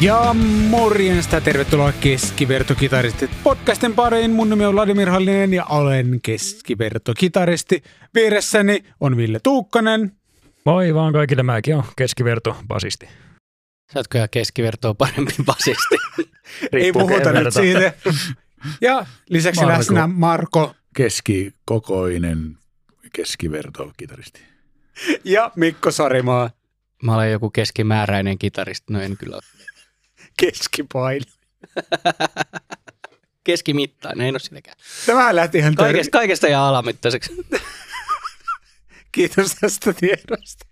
Ja morjesta, tervetuloa Keskivertokitaristit podcastin pariin. Mun nimi on Vladimir Hallinen ja olen keskivertokitaristi. Vieressäni on Ville Tuukkanen. Moi vaan kaikille, mäkin on keskiverto basisti. Sä oot kyllä keskivertoa parempi basisti. Ei puhuta nyt siitä. Ja lisäksi Marko. läsnä Marko keskikokoinen keskivertokitaristi. ja Mikko Sarimaa Mä olen joku keskimääräinen kitaristi, no en kyllä ole. Keskipaino. Keskimittainen, en ole sitäkään. Tämä lähti ihan tör... Kaikesta, kaikesta ja alamittaiseksi. Kiitos tästä tiedosta.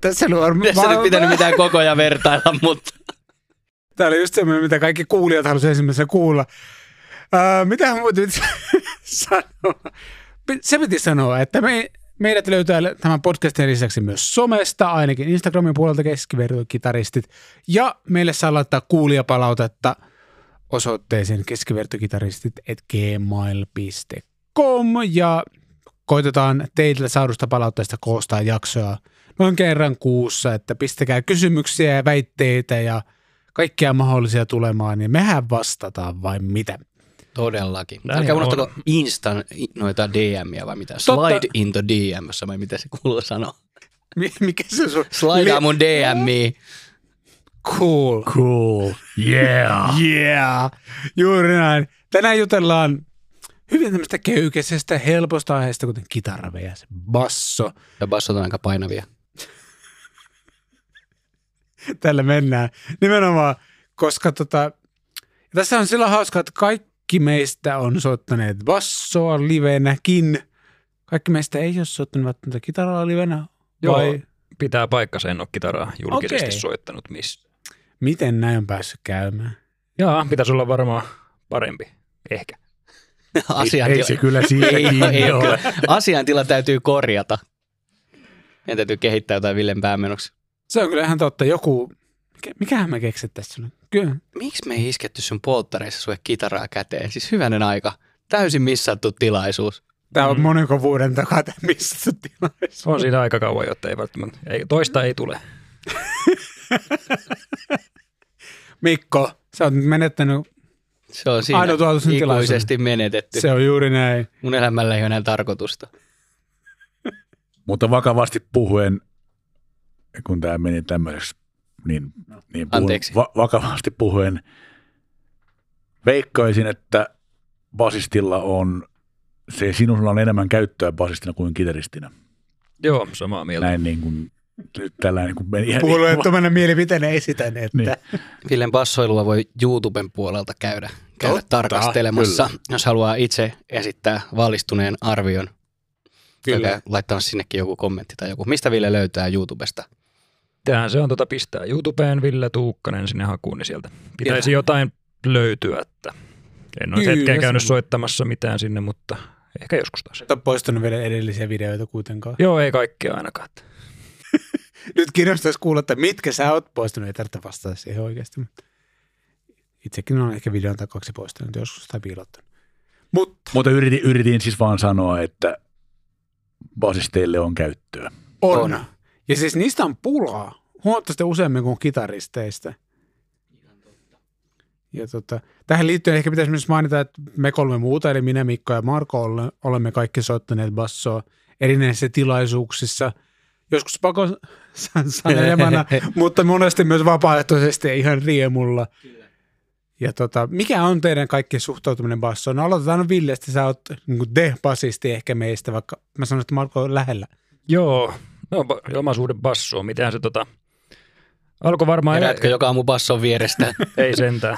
Tässä on varmaan... Tässä nyt pitänyt mitään kokoja vertailla, mutta Tämä oli just semmoinen, mitä kaikki kuulijat halusivat ensimmäisenä kuulla. Uh, mitä muuta nyt sanoa? Se piti sanoa, että me, meidät löytää tämän podcastin lisäksi myös somesta, ainakin Instagramin puolelta keskivertokitaristit. Ja meille saa laittaa kuulijapalautetta osoitteeseen keskivertokitaristit.gmail.com ja koitetaan teiltä saadusta palautteesta koostaa jaksoa noin kerran kuussa, että pistäkää kysymyksiä ja väitteitä ja kaikkia mahdollisia tulemaan, niin mehän vastataan vai mitä. Todellakin. Näin Älkää on. unohtako Instan noita DMiä vai mitä? Totta. Slide into DMssä vai mitä se kuuluu sanoa. Mi- Mikä se sun? Slidea mun DMiin. Cool. Cool. Yeah. Yeah. Juuri näin. Tänään jutellaan hyvin tämmöistä köykäisestä, helposta aiheesta, kuten kitara vs. basso. Ja bassot on aika painavia. Tällä mennään. Nimenomaan, koska tota, tässä on sillä hauska, että kaikki meistä on soittaneet bassoa livenäkin. Kaikki meistä ei ole soittanut välttämättä kitaraa livenä. Joo. Vai Pitää paikkansa, en ole kitaraa julkisesti Okei. soittanut missä. miten näin on päässyt käymään? Jaa, pitäisi olla varmaan parempi, ehkä. Ei, Asiantila, ei se kyllä siitä ei, ei, ole. Asiantila täytyy korjata. Meidän täytyy kehittää jotain Villen päämenoksi. Se on kyllä ihan totta. Joku, mikä, mikähän me keksittäisiin sulle? Kyllä. Miksi me ei isketty sun polttareissa sulle kitaraa käteen? Siis hyvänen aika. Täysin missattu tilaisuus. Tämä on Mm. moniko vuoden takaa tämä missä tilaisuus. On siinä aika kauan, jotta ei välttämättä, ei, toista ei tule. Mikko, sä oot nyt menettänyt, Se on siinä ikuisesti menetetty. se on juuri näin. Mun elämällä ei ole enää tarkoitusta. Mutta vakavasti puhuen, kun tämä meni tämmöiseksi, niin, niin puhun, Anteeksi. Va- vakavasti puhuen, veikkaisin, että basistilla on, se sinulla on enemmän käyttöä basistina kuin kitaristina. Joo, samaa mieltä. Näin niin kuin, nyt tällä niin kuin meni Puolueettomana mielipiteenä esitän, että Niin. Villen bassoilua voi YouTuben puolelta käydä, käydä Totta, tarkastelemassa, jos haluaa itse esittää valistuneen arvion. Kyllä. Käykää laittamassa sinnekin joku kommentti tai joku. Mistä Ville löytää YouTubesta? Tähän se on tota pistää YouTubeen Ville Tuukkanen sinne hakuun, niin sieltä pitäisi Kyllä. jotain löytyä. Että en ole Kyllä, hetkeä käynyt soittamassa mitään sinne, mutta ehkä joskus taas. et ole poistanut vielä edellisiä videoita kuitenkaan. Joo, ei kaikkea ainakaan. Nyt kiinnostaisi kuulla, että mitkä sä oot poistanut, ei tarvitse vastata siihen oikeasti. Mutta itsekin on ehkä videon tai kaksi poistanut joskus tai piilottanut. Mutta Mutta yritin, yritin siis vaan sanoa, että basisteille on käyttöä. on. On. Ja siis niistä on pulaa huomattavasti useammin kuin kitaristeista. Ja tota, tähän liittyen ehkä pitäisi myös mainita, että me kolme muuta, eli minä, Mikko ja Marko, ole- olemme kaikki soittaneet bassoa erinäisissä tilaisuuksissa. Joskus pakon san- sanelemana, mutta monesti myös vapaaehtoisesti ja ihan riemulla. Ja tota, mikä on teidän kaikkien suhtautuminen bassoon? No aloitetaan Villestä, sä oot niin de basisti ehkä meistä, vaikka mä sanoin, että Marko on lähellä. Joo, no ba- omaisuuden bassoa, miten se tota, alkoi varmaan, Herätkö joka aamu basson vierestä? ei sentään.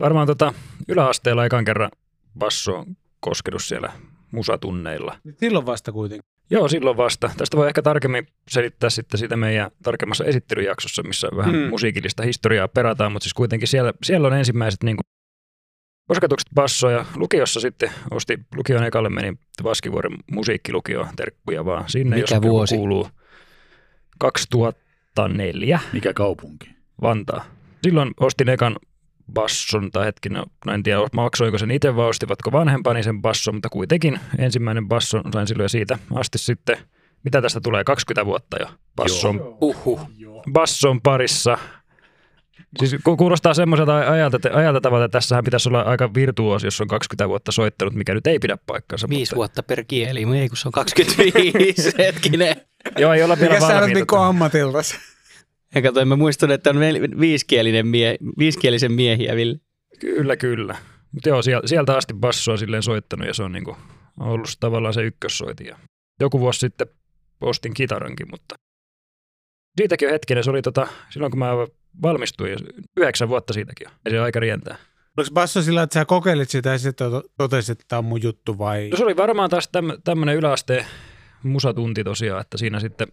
Varmaan tota, yläasteella ekan kerran bassoon kosketus siellä musatunneilla. Silloin vasta kuitenkin. Joo, silloin vasta. Tästä voi ehkä tarkemmin selittää sitten siitä meidän tarkemmassa esittelyjaksossa, missä vähän Hmm. musiikillista historiaa perataan, mutta siis kuitenkin siellä, siellä on ensimmäiset niin kosketukset bassoja. Lukiossa sitten osti, lukion ekalle meni Vaskivuoren musiikkilukio, terkkuja vaan sinne, Mikä jos vuosi? kuuluu 2004 Mikä kaupunki? Vantaa. Silloin ostin ekan basson, tai hetkinen, no en tiedä maksoiko sen itse vai ostivatko vanhempani sen basson, mutta kuitenkin ensimmäinen basson sain silloin ja siitä asti sitten mitä tästä tulee, 20 vuotta jo basson, Uhuh. basson parissa. Siis ku- kuulostaa semmoiselta ajalta, ajalta tavalla, että tässähän pitäisi olla aika virtuosi, jos on 20 vuotta soittanut, mikä nyt ei pidä paikkansa. Viisi mutta, vuotta per kieli, ei kun se on 25, hetkinen. Joo, ei olla vielä Mikä sä olet valmiita. Mikko ammatiltas? Ja katsoin, mä muistan, että on viisikielinen mie- viisikielisen miehiä, Ville. Kyllä, kyllä. Mutta joo, siel- sieltä asti bassoa silleen soittanut ja se on niinku ollut tavallaan se ykkössoiti. Ja joku vuosi sitten ostin kitarankin, mutta siitäkin on hetkinen. Se oli tota, silloin kun mä valmistuin, yhdeksän vuotta siitäkin on. Ja se aika rientää. Oliko basso sillä, että sä kokeilit sitä ja sitten to- totesit, että tämä on mun juttu vai? No se oli varmaan taas täm, tämmöinen yläasteen musatunti tosiaan, että siinä sitten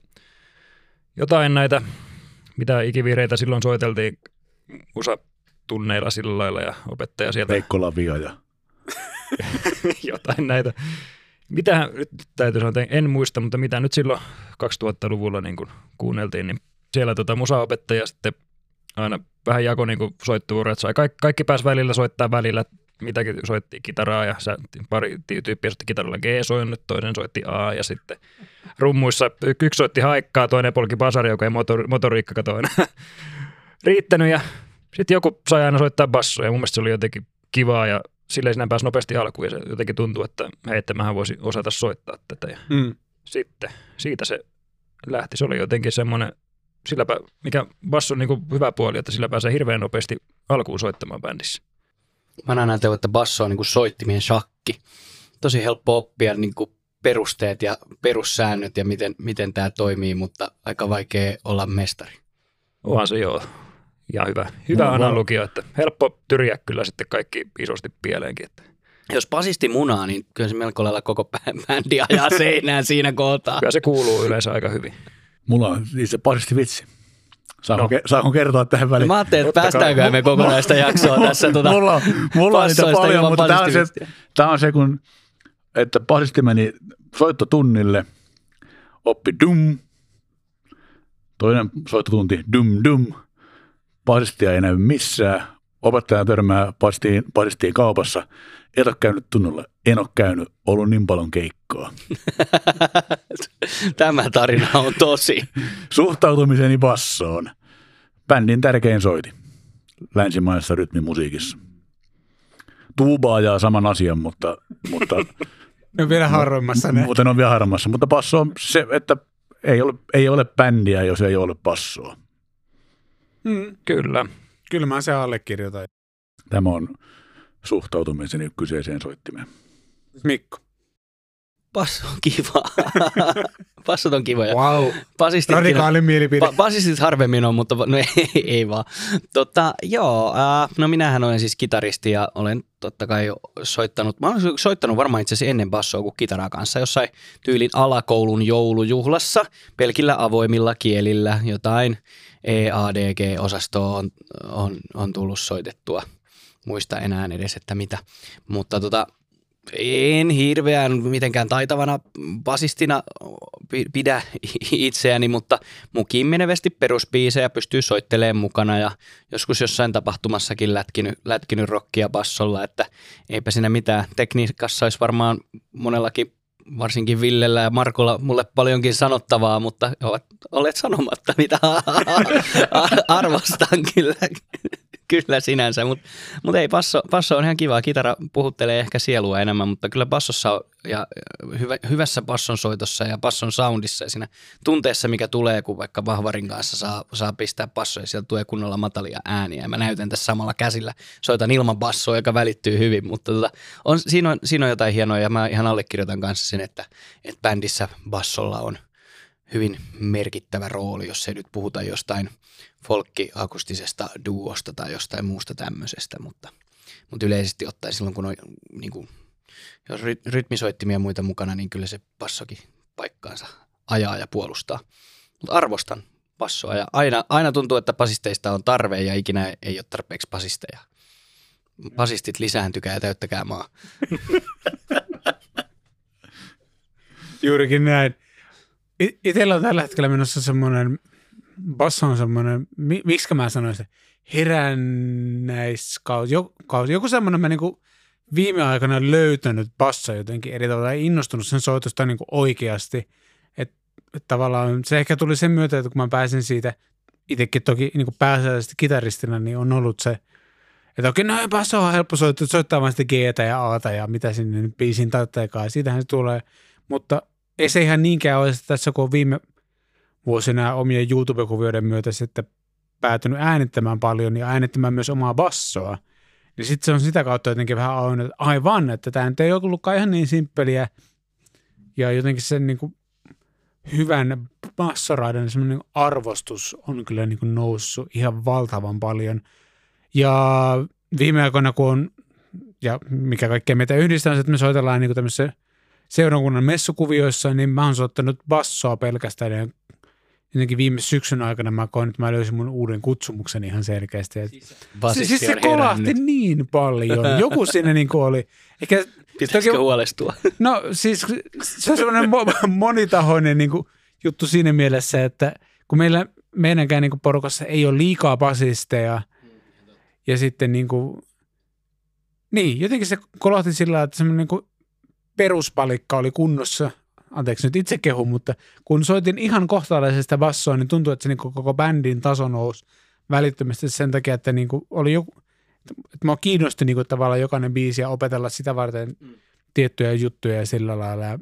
jotain näitä, mitä ikivireitä silloin soiteltiin musatunneilla sillä lailla ja opettaja sieltä Veikko Lavia ja jotain näitä. Mitä nyt täytyy sanoa, en muista, mutta mitä nyt silloin 2000-luvulla niin kuin kuunneltiin, niin siellä tota musaopettaja sitten aina vähän jako niin kuin soittuvuoroja, sai kaikki, kaikki pääsi välillä soittaa välillä, mitäkin soitti kitaraa ja sä, pari tyyppiä soitti kitaralla G-soinnut, toinen soitti A ja sitten rummuissa yksi soitti haikkaa, toinen polki basari, joka ei motor, motoriikka katoa enää riittänyt ja sitten joku sai aina soittaa bassoa ja mun mielestä se oli jotenkin kivaa ja silleen sinä pääsi nopeasti alkuun ja se jotenkin tuntuu, että hei, että mähän voisi osata soittaa tätä. Ja Mm. sitten siitä se lähti. Se oli jotenkin semmoinen, silläpä, mikä basson niin hyvä puoli, että sillä pääsee hirveän nopeasti alkuun soittamaan bändissä. Mä aina ajatellut, että basso on niin kuin soittimien shakki. Tosi helppo oppia niin kuin perusteet ja perussäännöt ja miten, miten tämä toimii, mutta aika vaikea olla mestari. Onhan se joo. Ja hyvä, hyvä No, analogia, että helppo tyriä kyllä sitten kaikki isosti pieleenkin. Että Jos basisti munaa, niin kyllä se melko lailla koko bä- bändi ajaa seinään siinä kohtaa. kyllä se kuuluu yleensä aika hyvin. Mulla on siis se pasisti vitsi. Saanko, No. no. saanko kertoa tähän väliin? Mä ajattelin, että päästäänkö me kokonaista jaksoa tässä. Tuota, mulla, on- mulla on niitä paljon, mutta tämä on, se, tämä on se, kun, että basisti meni soittotunnille, oppi dum, toinen soittotunti dum dum, basistia ei näy missään, opettaja törmää basistiin kaupassa, et ole käynyt tunnolla, en ole käynyt, ollut niin paljon keikkoa. Tämä tarina on tosi. Suhtautumiseni bassoon, bändin tärkein soiti länsimaisessa rytmimusiikissa. Tuuba ajaa saman asian, mutta, mutta Ne on vielä harvemmassa ne. Muuten on vielä harmassa, mutta basso on se, että ei ole, ei ole bändiä, jos ei ole bassoa. Mm. Kyllä. Kyllä mä se allekirjoitan. Tämä on suhtautumiseni kyseiseen soittimeen. Mikko. Basso on kiva. Bassot on kivoja. Wow. Basistitkin on, Radikaali mielipide. ba- basistit harvemmin on, mutta no ei, ei vaan. Tota, joo, äh, no minähän olen siis kitaristi ja olen totta kai soittanut, mä olen soittanut varmaan itse asiassa ennen bassoa kuin kitaraa kanssa jossain tyylin alakoulun joulujuhlassa, pelkillä avoimilla kielillä, jotain EADG-osastoa on, on, on tullut soitettua. Muista enää edes, että mitä. Mutta tota, en hirveän mitenkään taitavana basistina pi- pidä itseäni, mutta mukiin menevästi perusbiisejä pystyy soittelemaan mukana ja joskus jossain tapahtumassakin lätkinyt, lätkinyt rockia bassolla, että eipä siinä mitään. Tekniikassa olisi varmaan monellakin varsinkin Villellä ja Markolla mulle paljonkin sanottavaa, mutta olleet sanomatta, mitä arvostan kyllä, kyllä sinänsä, mutta mut ei, basso, basso on ihan kiva. Kitara puhuttelee ehkä sielua enemmän, mutta kyllä bassossa on- ja hyvä, hyvässä basson soitossa ja basson soundissa ja siinä tunteessa, mikä tulee, kun vaikka vahvarin kanssa saa, saa pistää bassoja ja sieltä tulee kunnolla matalia ääniä. Ja mä näytän tässä samalla käsillä, soitan ilman bassoa, joka välittyy hyvin, mutta tota, on, siinä, on, siinä on jotain hienoa ja mä ihan allekirjoitan kanssa sen, että, että bändissä bassolla on hyvin merkittävä rooli, jos ei nyt puhuta jostain folkki-akustisesta duosta tai jostain muusta tämmöisestä, mutta, mutta yleisesti ottaen silloin, kun on niin kuin, jos ry- rytmisoittimia ja muita mukana, niin kyllä se bassokin paikkaansa ajaa ja puolustaa. Mutta arvostan bassoa ja aina, aina tuntuu, että basisteista on tarve ja ikinä ei ole tarpeeksi basisteja. Basistit lisääntykää ja täyttäkää maa. Juurikin näin. I- Itellä on tällä hetkellä menossa semmoinen, basso on semmoinen, mi- miksi mä sanoisin, herännäiskausi, joku, kausi, joku semmoinen, mä niinku viime aikana löytänyt bassa jotenkin eri tavalla. Innostunut sen soitosta niinku oikeasti. Et tavallaan se ehkä tuli sen myötä, että kun mä pääsin siitä itsekin toki niin pääasiallisesti kitaristina, niin on ollut se, että okei, no basso on helppo soittaa, soittaa vain sitä g ja a ja mitä sinne biisin taiteekaan, siitähän se tulee. Mutta ei se ihan niinkään ole tässä, kun on viime vuosina omien YouTube-kuvioiden myötä sitten päätynyt äänittämään paljon ja äänittämään myös omaa bassoa. Niin sitten se on sitä kautta jotenkin vähän auennut, että aivan, että tämä nyt ei ollutkaan ihan niin simppeliä ja jotenkin sen niin kuin hyvän bassoraiden semmoinen arvostus on kyllä niin kuin noussut ihan valtavan paljon. Ja viime aikoina, kun on, ja mikä kaikkea meitä yhdistää, on, että me soitellaan niin tämmöisissä seurakunnan messukuvioissa, niin mä oon soittanut bassoa pelkästään ja jotenkin viime syksyn aikana mä koin, että mä löysin mun uuden kutsumuksen ihan selkeästi. Siis, siis se kolahti niin paljon. Joku siinä niin kuin oli. Ehkä, Pitäisikö toki, huolestua? No siis se on semmoinen monitahoinen niin kuin, juttu siinä mielessä, että kun meillä, meidänkään niin kuin porukassa ei ole liikaa basisteja ja sitten niin kuin, niin, jotenkin se kolahti sillä että semmoinen niin kuin peruspalikka oli kunnossa – anteeksi nyt itse kehu, mutta kun soitin ihan kohtalaisesta bassoa, niin tuntui, että se niin koko bändin taso nousi välittömästi sen takia, että niin kuin oli joku, että mua kiinnosti niin kuin tavallaan jokainen biisi ja opetella sitä varten mm. tiettyjä juttuja ja sillä lailla. Ja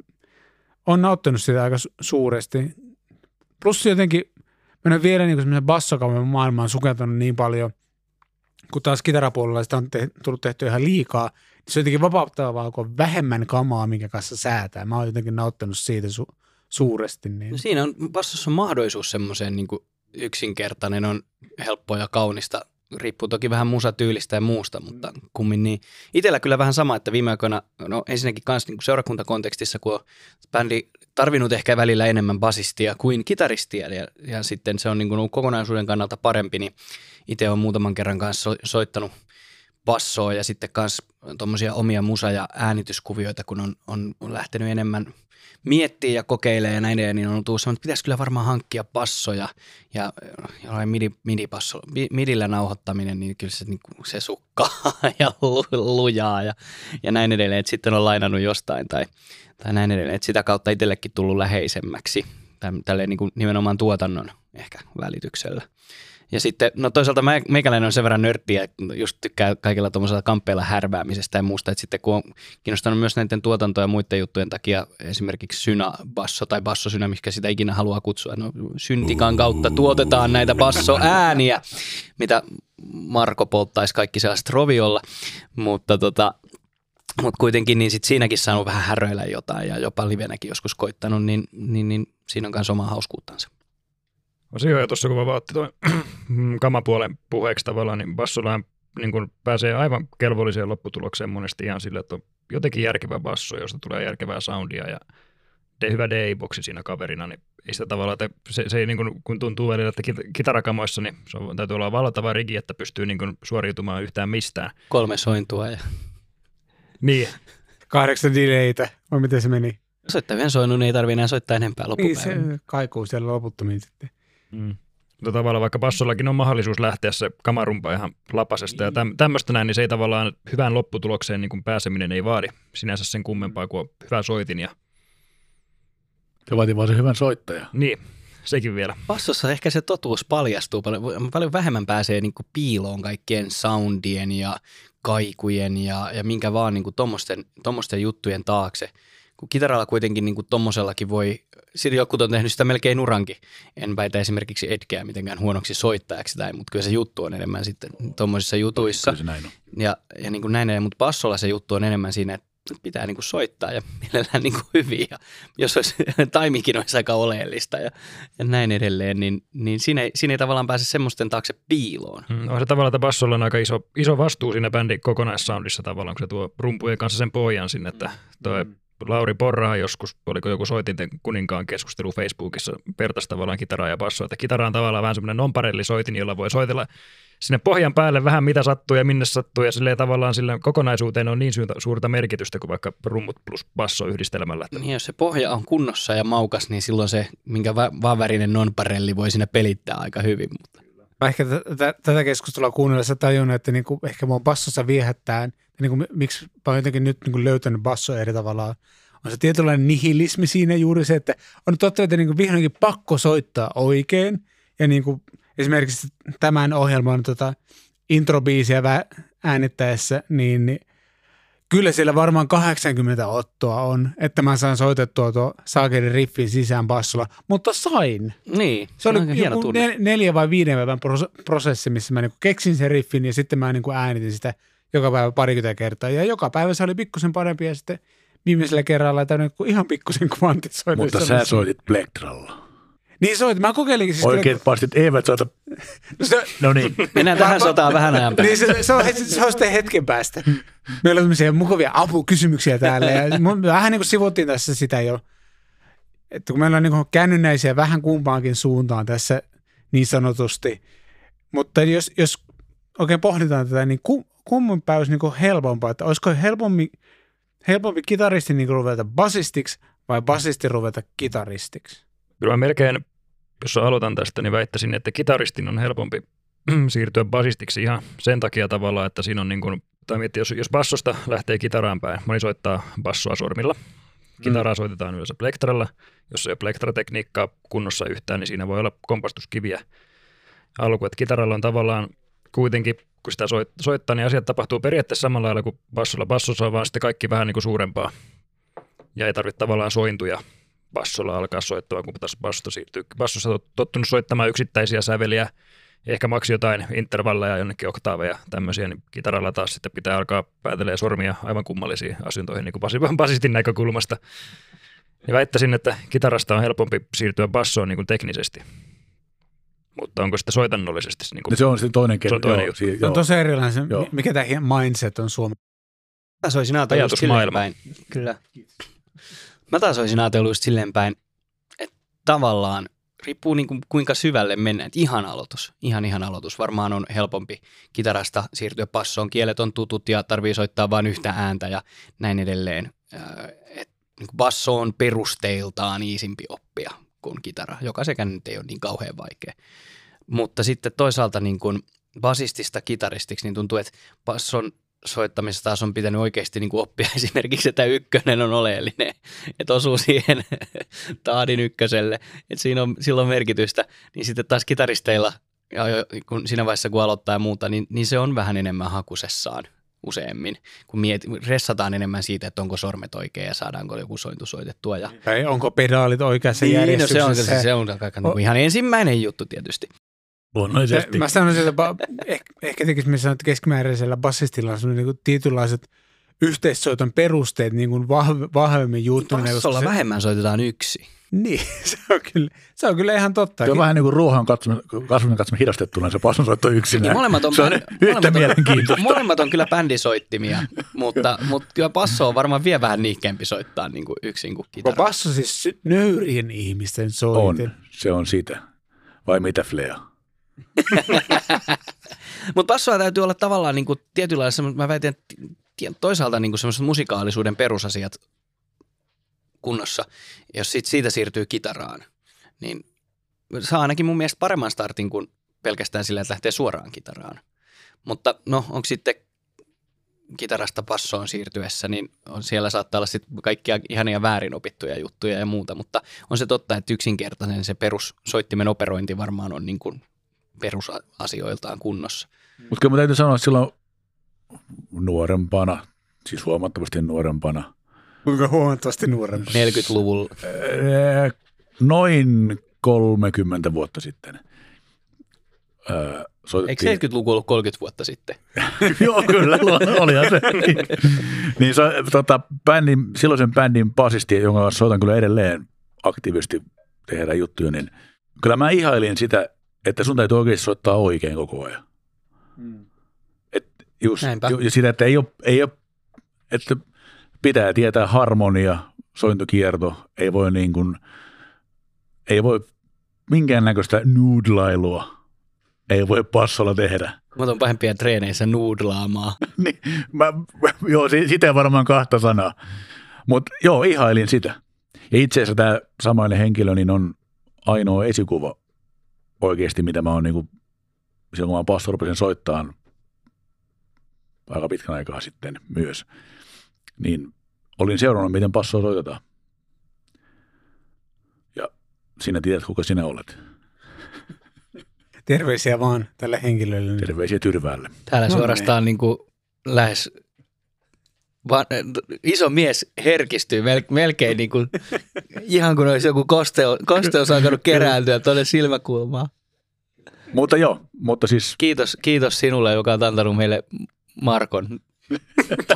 on nauttinut sitä aika suuresti. Plus jotenkin, mä vielä niin semmoisen bassokauden maailmaan sukeltanut niin paljon, kun taas kitarapuolella sitä on te- tullut tehty ihan liikaa, se on jotenkin vapauttavaa, kun on vähemmän kamaa, minkä kanssa säätää. Mä oon jotenkin nauttinut siitä su- suuresti. Niin. No siinä on vastassa mahdollisuus semmoiseen niin yksinkertainen, on helppoa ja kaunista. Riippuu toki vähän musatyylistä ja muusta, mutta kummin niin. Itellä kyllä vähän sama, että viime aikoina, no ensinnäkin kans niin seurakuntakontekstissa, kun on bändi tarvinnut ehkä välillä enemmän basistia kuin kitaristia ja, ja sitten se on niin kuin kokonaisuuden kannalta parempi, niin itse olen muutaman kerran kanssa soittanut – bassoa ja sitten myös tuommoisia omia musa- ja äänityskuvioita, kun on, on, on lähtenyt enemmän miettiä ja kokeilee ja näin, niin on tullut että pitäisi kyllä varmaan hankkia bassoja ja jollain midi, midipasso, midillä nauhoittaminen, niin kyllä se, niin kuin, se sukkaa ja lujaa ja, ja näin edelleen, että sitten on lainannut jostain tai, tai näin edelleen, että sitä kautta itsellekin tullut läheisemmäksi tälle niin kuin nimenomaan tuotannon ehkä välityksellä. Ja sitten, no toisaalta mä, meikäläinen on sen verran nörttiä, että just tykkää kaikilla tuommoisella kamppeilla härväämisestä ja muusta, että sitten kun on kiinnostanut myös näiden tuotantoja ja muiden juttujen takia esimerkiksi syna-basso tai bassosynä, mikä sitä ikinä haluaa kutsua, no syntikan kautta tuotetaan näitä bassoääniä, mitä Marko polttaisi kaikki sellaiset roviolla, mutta tota, mutta kuitenkin niin sit siinäkin saanut vähän häröillä jotain ja jopa livenäkin joskus koittanut, niin, niin, niin siinä on myös oma hauskuuttansa. Jo tuossa, kun mä otti tuon kamapuolen puheeksi tavallaan, niin bassolla niin kun pääsee aivan kelvolliseen lopputulokseen monesti ihan sillä, että on jotenkin järkevä basso, josta tulee järkevää soundia ja de, hyvä D-boksi siinä kaverina, niin ei sitä tavallaan, että se, se ei niin kuin, kun tuntuu välillä, että kitarakamoissa, niin se on, täytyy olla valtava rigi, että pystyy niin kuin suoriutumaan yhtään mistään. Kolme sointua ja... Niin. Kahdeksan delaytä, vai miten se meni? Soittaa yhden soinnun, niin ei tarvitse enää soittaa enempää loppupäivänä. Niin, se kaikuu siellä loputtomiin sitten. Mm. Mutta tavallaan vaikka bassollakin on mahdollisuus lähteä se kamarumpa ihan lapasesta ja täm, tämmöistä näin, niin se ei tavallaan hyvään lopputulokseen niin kuin pääseminen ei vaadi sinänsä sen kummempaa kuin hyvä soitin. Ja... Se vaatii vaan se hyvän soittaja. Niin, sekin vielä. Bassossa ehkä se totuus paljastuu paljon, paljon vähemmän pääsee niin kuin piiloon kaikkien soundien ja kaikujen ja, ja minkä vaan niin kuin tommosten juttujen taakse – kun kitaralla kuitenkin niin kuin tommosellakin voi, sitten joku on tehnyt sitä melkein urankin. En väitä esimerkiksi Edgeä mitenkään huonoksi soittajaksi tai, mutta kyllä se juttu on enemmän sitten tuommoisissa jutuissa. Kyllä se näin on. Ja, ja niin kuin näin, mutta bassolla se juttu on enemmän siinä, että pitää niin kuin soittaa ja mielellään niin kuin hyvin. Ja jos olisi, taimikin olisi aika oleellista ja, ja näin edelleen, niin, niin siinä, ei, siinä ei tavallaan pääse semmoisten taakse piiloon. Mm, on se tavallaan, että bassolla on aika iso, iso vastuu siinä bändin kokonaissoundissa tavallaan, kun se tuo rumpujen kanssa sen pohjan sinne, että toi mm Lauri Porrahan joskus, oliko joku soitinten kuninkaan keskustelu Facebookissa, vertaisi tavallaan kitaraa ja bassoa, että kitara on tavallaan vähän semmoinen non soitin, jolla voi soitella sinne pohjan päälle vähän mitä sattuu ja minne sattuu ja sille tavallaan sille kokonaisuuteen on niin suurta merkitystä kuin vaikka rummut plus basso yhdistelmällä. Niin jos se pohja on kunnossa ja maukas, niin silloin se, minkä vaan värinen non voi sinne pelittää aika hyvin. Mutta. Mä ehkä t- t- tätä keskustelua kuunnellessa tajunnut, että niinku, ehkä mua bassossa viehättää, niinku, miksi mä oon jotenkin nyt niinku löytänyt basso eri tavalla, on se tietynlainen nihilismi siinä juuri se, että on totta, että niin kuin vihdoinkin pakko soittaa oikein. Ja niin kuin esimerkiksi tämän ohjelman tota, introbiisiä äänittäessä, niin, niin kyllä siellä varmaan 80 ottoa on, että mä saan soitettua tuo saakelin riffin sisään bassolla, mutta sain. Niin, Se oli aika hieno nel- neljä vai viiden päivän pros- prosessi, missä mä niinku keksin sen riffin ja sitten mä niinku äänitin sitä joka päivä parikymmentä kertaa. Ja joka päivä se oli pikkusen parempi ja sitten viimeisellä kerralla niinku ihan pikkusen kvantisoiduissa. Mutta sä soitit plektralla. Niin soit, mä kokeilinkin. Siis Oikeat pastit eivät soita. No se, No niin. Mennään tähän sotaan vähän ajan päästä. niin se, se, on, se on sitten hetken päästä. Meillä on tämmöisiä mukavia apukysymyksiä täällä ja mun- vähän niin kuin sivuttiin tässä sitä jo, että kun meillä on niin kuin käännynnäisiä vähän kumpaankin suuntaan tässä niin sanotusti, mutta jos, jos oikein pohditaan tätä, niin kum, kummin päin olisi niin helpompaa, että olisiko helpompi, helpompi kitaristi niin ruveta basistiksi vai basisti ruveta kitaristiksi? Kyllä mä melkein, jos aloitan tästä, niin väittäisin, että kitaristin on helpompi siirtyä basistiksi ihan sen takia tavallaan, että siinä on niin kuin, tai miettii, jos, jos bassosta lähtee kitaraan päin, moni soittaa bassoa sormilla, kitaraa mm. soitetaan yleensä plektralla, jos ei ole plektratekniikkaa kunnossa yhtään, niin siinä voi olla kompastuskiviä alku, että kitaralla on tavallaan kuitenkin, kun sitä soit, soittaa, niin asiat tapahtuu periaatteessa samalla lailla kuin bassolla. Bassossa on vaan sitten kaikki vähän niin kuin suurempaa ja ei tarvitse tavallaan sointuja bassolla alkaa soittamaan, kun taas basso siirtyy. Bassossa on tottunut soittamaan yksittäisiä säveliä, ehkä maksi jotain intervalleja, jonnekin oktaaveja, tämmöisiä, niin kitaralla taas sitten pitää alkaa päätelee sormia aivan kummallisiin asioihin niin kuin basi- basistin näkökulmasta. Ja väittäisin, että kitarasta on helpompi siirtyä bassoon niin kuin teknisesti. Mutta onko sitten soitannollisesti? Niin kuin, Se on sitten toinen Se kerta. on toinen joo, juttu. si- Se on joo. tosi erilainen, se, Joo. mikä tämä mindset on Suomessa. Mä taas olisin ajatellut just silleen päin. Kyllä. Mä taas olisin ajatellut just silleen päin, että tavallaan riippuu niin kuin kuinka syvälle mennään. Et ihan aloitus, ihan ihan aloitus. Varmaan on helpompi kitarasta siirtyä passoon. Kielet on tutut ja tarvii soittaa vain yhtä ääntä ja näin edelleen. Et niin kuin basso on perusteiltaan iisimpi oppia kuin kitara, joka sekään nyt ei ole niin kauhean vaikea. Mutta sitten toisaalta niin kuin basistista kitaristiksi, niin tuntuu, että basson soittamisessa taas on pitänyt oikeasti niin kuin oppia esimerkiksi, että ykkönen on oleellinen, että osuu siihen taadin ykköselle, että siinä on silloin merkitystä, niin sitten taas kitaristeilla, ja kun siinä vaiheessa kun aloittaa ja muuta, niin, niin se on vähän enemmän hakusessaan useammin, kun miet, ressataan enemmän siitä, että onko sormet oikein ja saadaanko joku sointu soitettua. Ja, Tai onko pedaalit oikeassa niin, no se järjestyksessä? on, se, se on aika niin kuin ihan ensimmäinen juttu tietysti. Luonnollisesti. Se, mä sanoisin, että ba- ehkä, ehkä tekisi me sanoa, että keskimääräisellä bassistilla on niin tietynlaiset yhteissoiton perusteet niin kuin vahv- vahvemmin juuttuneet. Bassolla vähemmän soitetaan yksi. Niin, se on, kyllä, se on kyllä ihan totta. Se on vähän niin kuin ruohon kasvun katsominen hidastettuna, se passonsoitto yksinään. Niin molemmat on, se on bändi- yhtä molemmat on- mielenkiintoista. Molemmat on kyllä bändisoittimia, mutta, mutta kyllä basso on varmaan vielä vähän niihkeämpi soittaa niin kuin yksin kuin Onko kitara. basso siis nöyrien ihmisten On, soitin? se on sitä. Vai mitä Flea? Mutta bassoa täytyy olla tavallaan niin kuin tietynlaista, mä väitän, toisaalta niin kuin semmoiset musikaalisuuden perusasiat kunnossa. Jos sit siitä siirtyy kitaraan, niin saa ainakin mun mielestä paremman startin kuin pelkästään sillä, että lähtee suoraan kitaraan. Mutta no, onko sitten kitarasta bassoon siirtyessä, niin on, siellä saattaa olla sitten kaikkia ihania väärin opittuja juttuja ja muuta, mutta on se totta, että yksinkertainen se perussoittimen operointi varmaan on niin kuin perusasioiltaan kunnossa. Mutta kyllä mä täytyy sanoa, että silloin nuorempana, siis huomattavasti nuorempana, Kuinka huomattavasti nuorempi? 40-luvulla. ää, noin 30 vuotta sitten, Eikö soitettiin 70-luku ollut 30 vuotta sitten? Joo, kyllä, olihan se. niin se, tota, bändin, silloisen bändin basisti, jonka kanssa soitan kyllä edelleen aktiivisesti tehdä juttuja, niin kyllä mä ihailin sitä, että sun täytyy oikeasti soittaa oikein koko ajan. Et just, Näinpä. ju, ja sitä, että ei ole, ei ole, että pitää tietää harmonia, sointokierto, ei voi niin kuin, ei voi minkäännäköistä nuudlailua, ei voi passolla tehdä. Mä oon pahempia treeneissä nuudlaamaan. niin, mä, mä, joo, si- sitä varmaan kahta sanaa. Mutta joo, ihailin sitä. Ja itse asiassa tämä samainen henkilö niin on ainoa esikuva oikeasti, mitä mä oon niinku, silloin kun mä rupesin soittamaan aika pitkän aikaa sitten myös, niin olin seurannut, miten passoa soitetaan. sinä tiedät, kuka sinä olet. Terveisiä vaan tälle henkilölle. Terveisiä Tyrväälle. Täällä No suorastaan niin kuin lähes va- iso mies herkistyy mel- melkein niin kuin, ihan kuin olisi joku kosteo, kosteus alkanut kerääntyä tuonne silmäkulmaan. Mutta joo, mutta siis Kiitos, kiitos sinulle, joka on antanut meille Markon.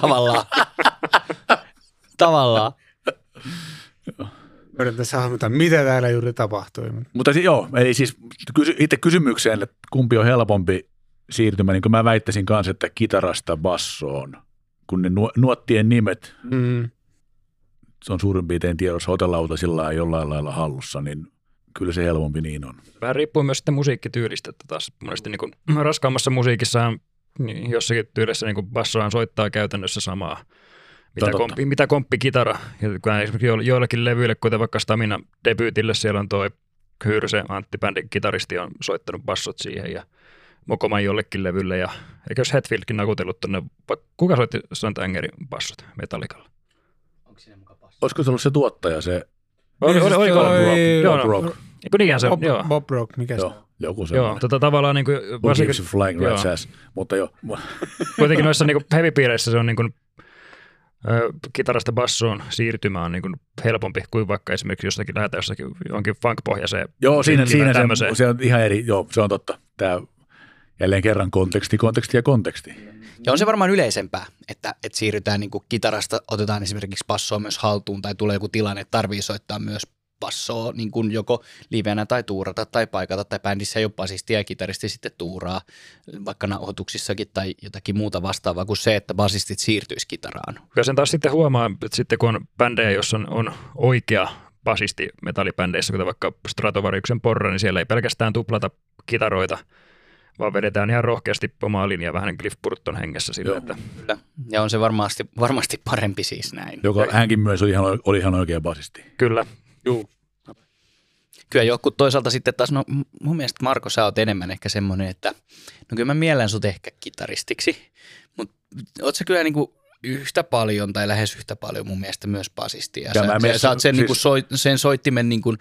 Tavallaan. Tavallaan. Yritän tässä hahmottaa, mitä täällä juuri tapahtui. Mutta si- joo, eli siis kysy, itse kysymykseen, että kumpi on helpompi siirtymä, niin kuin mä väittäisin kanssa, että kitarasta bassoon, kun ne nuo- nuottien nimet, Mm. se on suurin piirtein tiedossa hotelautasilla jollain lailla hallussa, niin kyllä se helpompi niin on. Vähän riippuu myös sitten musiikkityylistä, että taas monesti niin kuin raskaammassa musiikissa niin jossakin tyylissä niin bassohan soittaa käytännössä samaa, mitä, komppi, mitä komppikitara. Esimerkiksi jo- joillakin levyille, kuten vaikka Stamina debyytille, siellä on toi Hyyrse Antti Bändin kitaristi on soittanut bassot siihen ja Mokoman jollekin levylle ja eikö jos Hetfieldkin nakutellut tuonne, kuka soitti Santangerin bassot Metallicalla? Olisiko se ollut se tuottaja, se Oli, oli, oli, Toi- oli, joo, Bob no. Rock? Eikö niinhän se, Bob, joo. Bob Rock, mikä se on? Joo, joku se Joo, tota tavallaan niin kuin, varsinkin, Flying joo. Rats Ass, mutta joo. kuitenkin noissa niin heavy-piireissä se on niin kuin, kitarasta bassoon siirtymä on niin kuin helpompi kuin vaikka esimerkiksi jossakin lähetään jossakin jonkin funk-pohjaiseen. Joo, siinä, siinä se, se, on ihan eri, joo, se on totta. Tämä jälleen kerran konteksti, konteksti ja konteksti. Ja on se varmaan yleisempää, että, että siirrytään niin kuin kitarasta, otetaan esimerkiksi bassoa myös haltuun tai tulee joku tilanne, että tarvii soittaa myös bassoa niin kuin joko livenä tai tuurata tai paikata tai bändissä ei ole basistia ja kitaristi sitten tuuraa vaikka nauhoituksissakin tai jotakin muuta vastaavaa kuin se, että basistit siirtyisi kitaraan. Ja sen taas sitten huomaa, että sitten kun on bändejä, jossa on, on oikea basisti metallibändeissä, kuten vaikka Stratovariuksen porra, niin siellä ei pelkästään tuplata kitaroita, vaan vedetään ihan rohkeasti omaa linjaa vähän Cliff Burton hengessä sille, Joo. että Kyllä. Ja on se varmasti, varmasti parempi siis näin. Joka hänkin myös oli ihan, oli ihan oikea basisti. kyllä, Kyllä joku toisaalta sitten taas, no mun mielestä Marko, sä oot enemmän ehkä semmoinen, että no kyllä mä miellän sut ehkä kitaristiksi, mutta oot sä kyllä niinku yhtä paljon tai lähes yhtä paljon mun mielestä myös basisti. Ja, Ja sä, mä sä, sä oot sen, siis- niinku soit, sen soittimen niinku